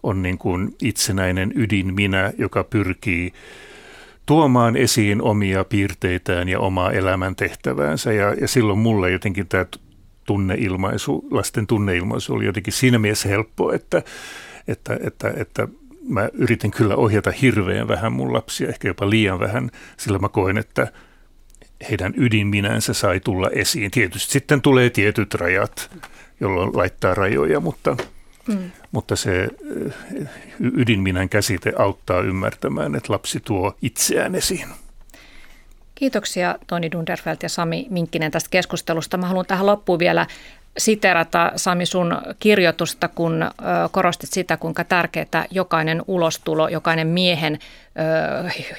on niin kuin itsenäinen ydinminä, joka pyrkii tuomaan esiin omia piirteitään ja omaa elämäntehtäväänsä. Ja, ja silloin mulle jotenkin tämä tunneilmaisu, lasten tunneilmaisu oli jotenkin siinä mielessä helppo, että, että, että, että mä yritin kyllä ohjata hirveän vähän mun lapsia, ehkä jopa liian vähän, sillä mä koen, että heidän ydinminänsä sai tulla esiin. Tietysti sitten tulee tietyt rajat, jolloin laittaa rajoja, mutta, mm. mutta se ydinminän käsite auttaa ymmärtämään, että lapsi tuo itseään esiin. Kiitoksia Toni Dunderfeld ja Sami Minkkinen tästä keskustelusta. Mä haluan tähän loppuun vielä siterata Sami sun kirjoitusta, kun korostit sitä, kuinka tärkeää jokainen ulostulo, jokainen miehen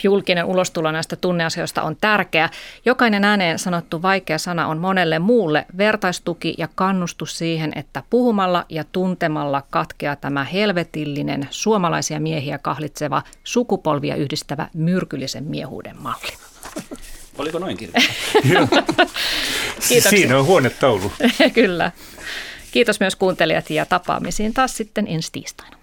julkinen ulostulo näistä tunneasioista on tärkeä. Jokainen ääneen sanottu vaikea sana on monelle muulle vertaistuki ja kannustus siihen, että puhumalla ja tuntemalla katkeaa tämä helvetillinen suomalaisia miehiä kahlitseva sukupolvia yhdistävä myrkyllisen miehuuden malli. Oliko noin kirjoittaa? [LAUGHS] Siinä on huonetaulu. [LAUGHS] Kyllä. Kiitos myös kuuntelijat ja tapaamisiin taas sitten ensi tiistaina.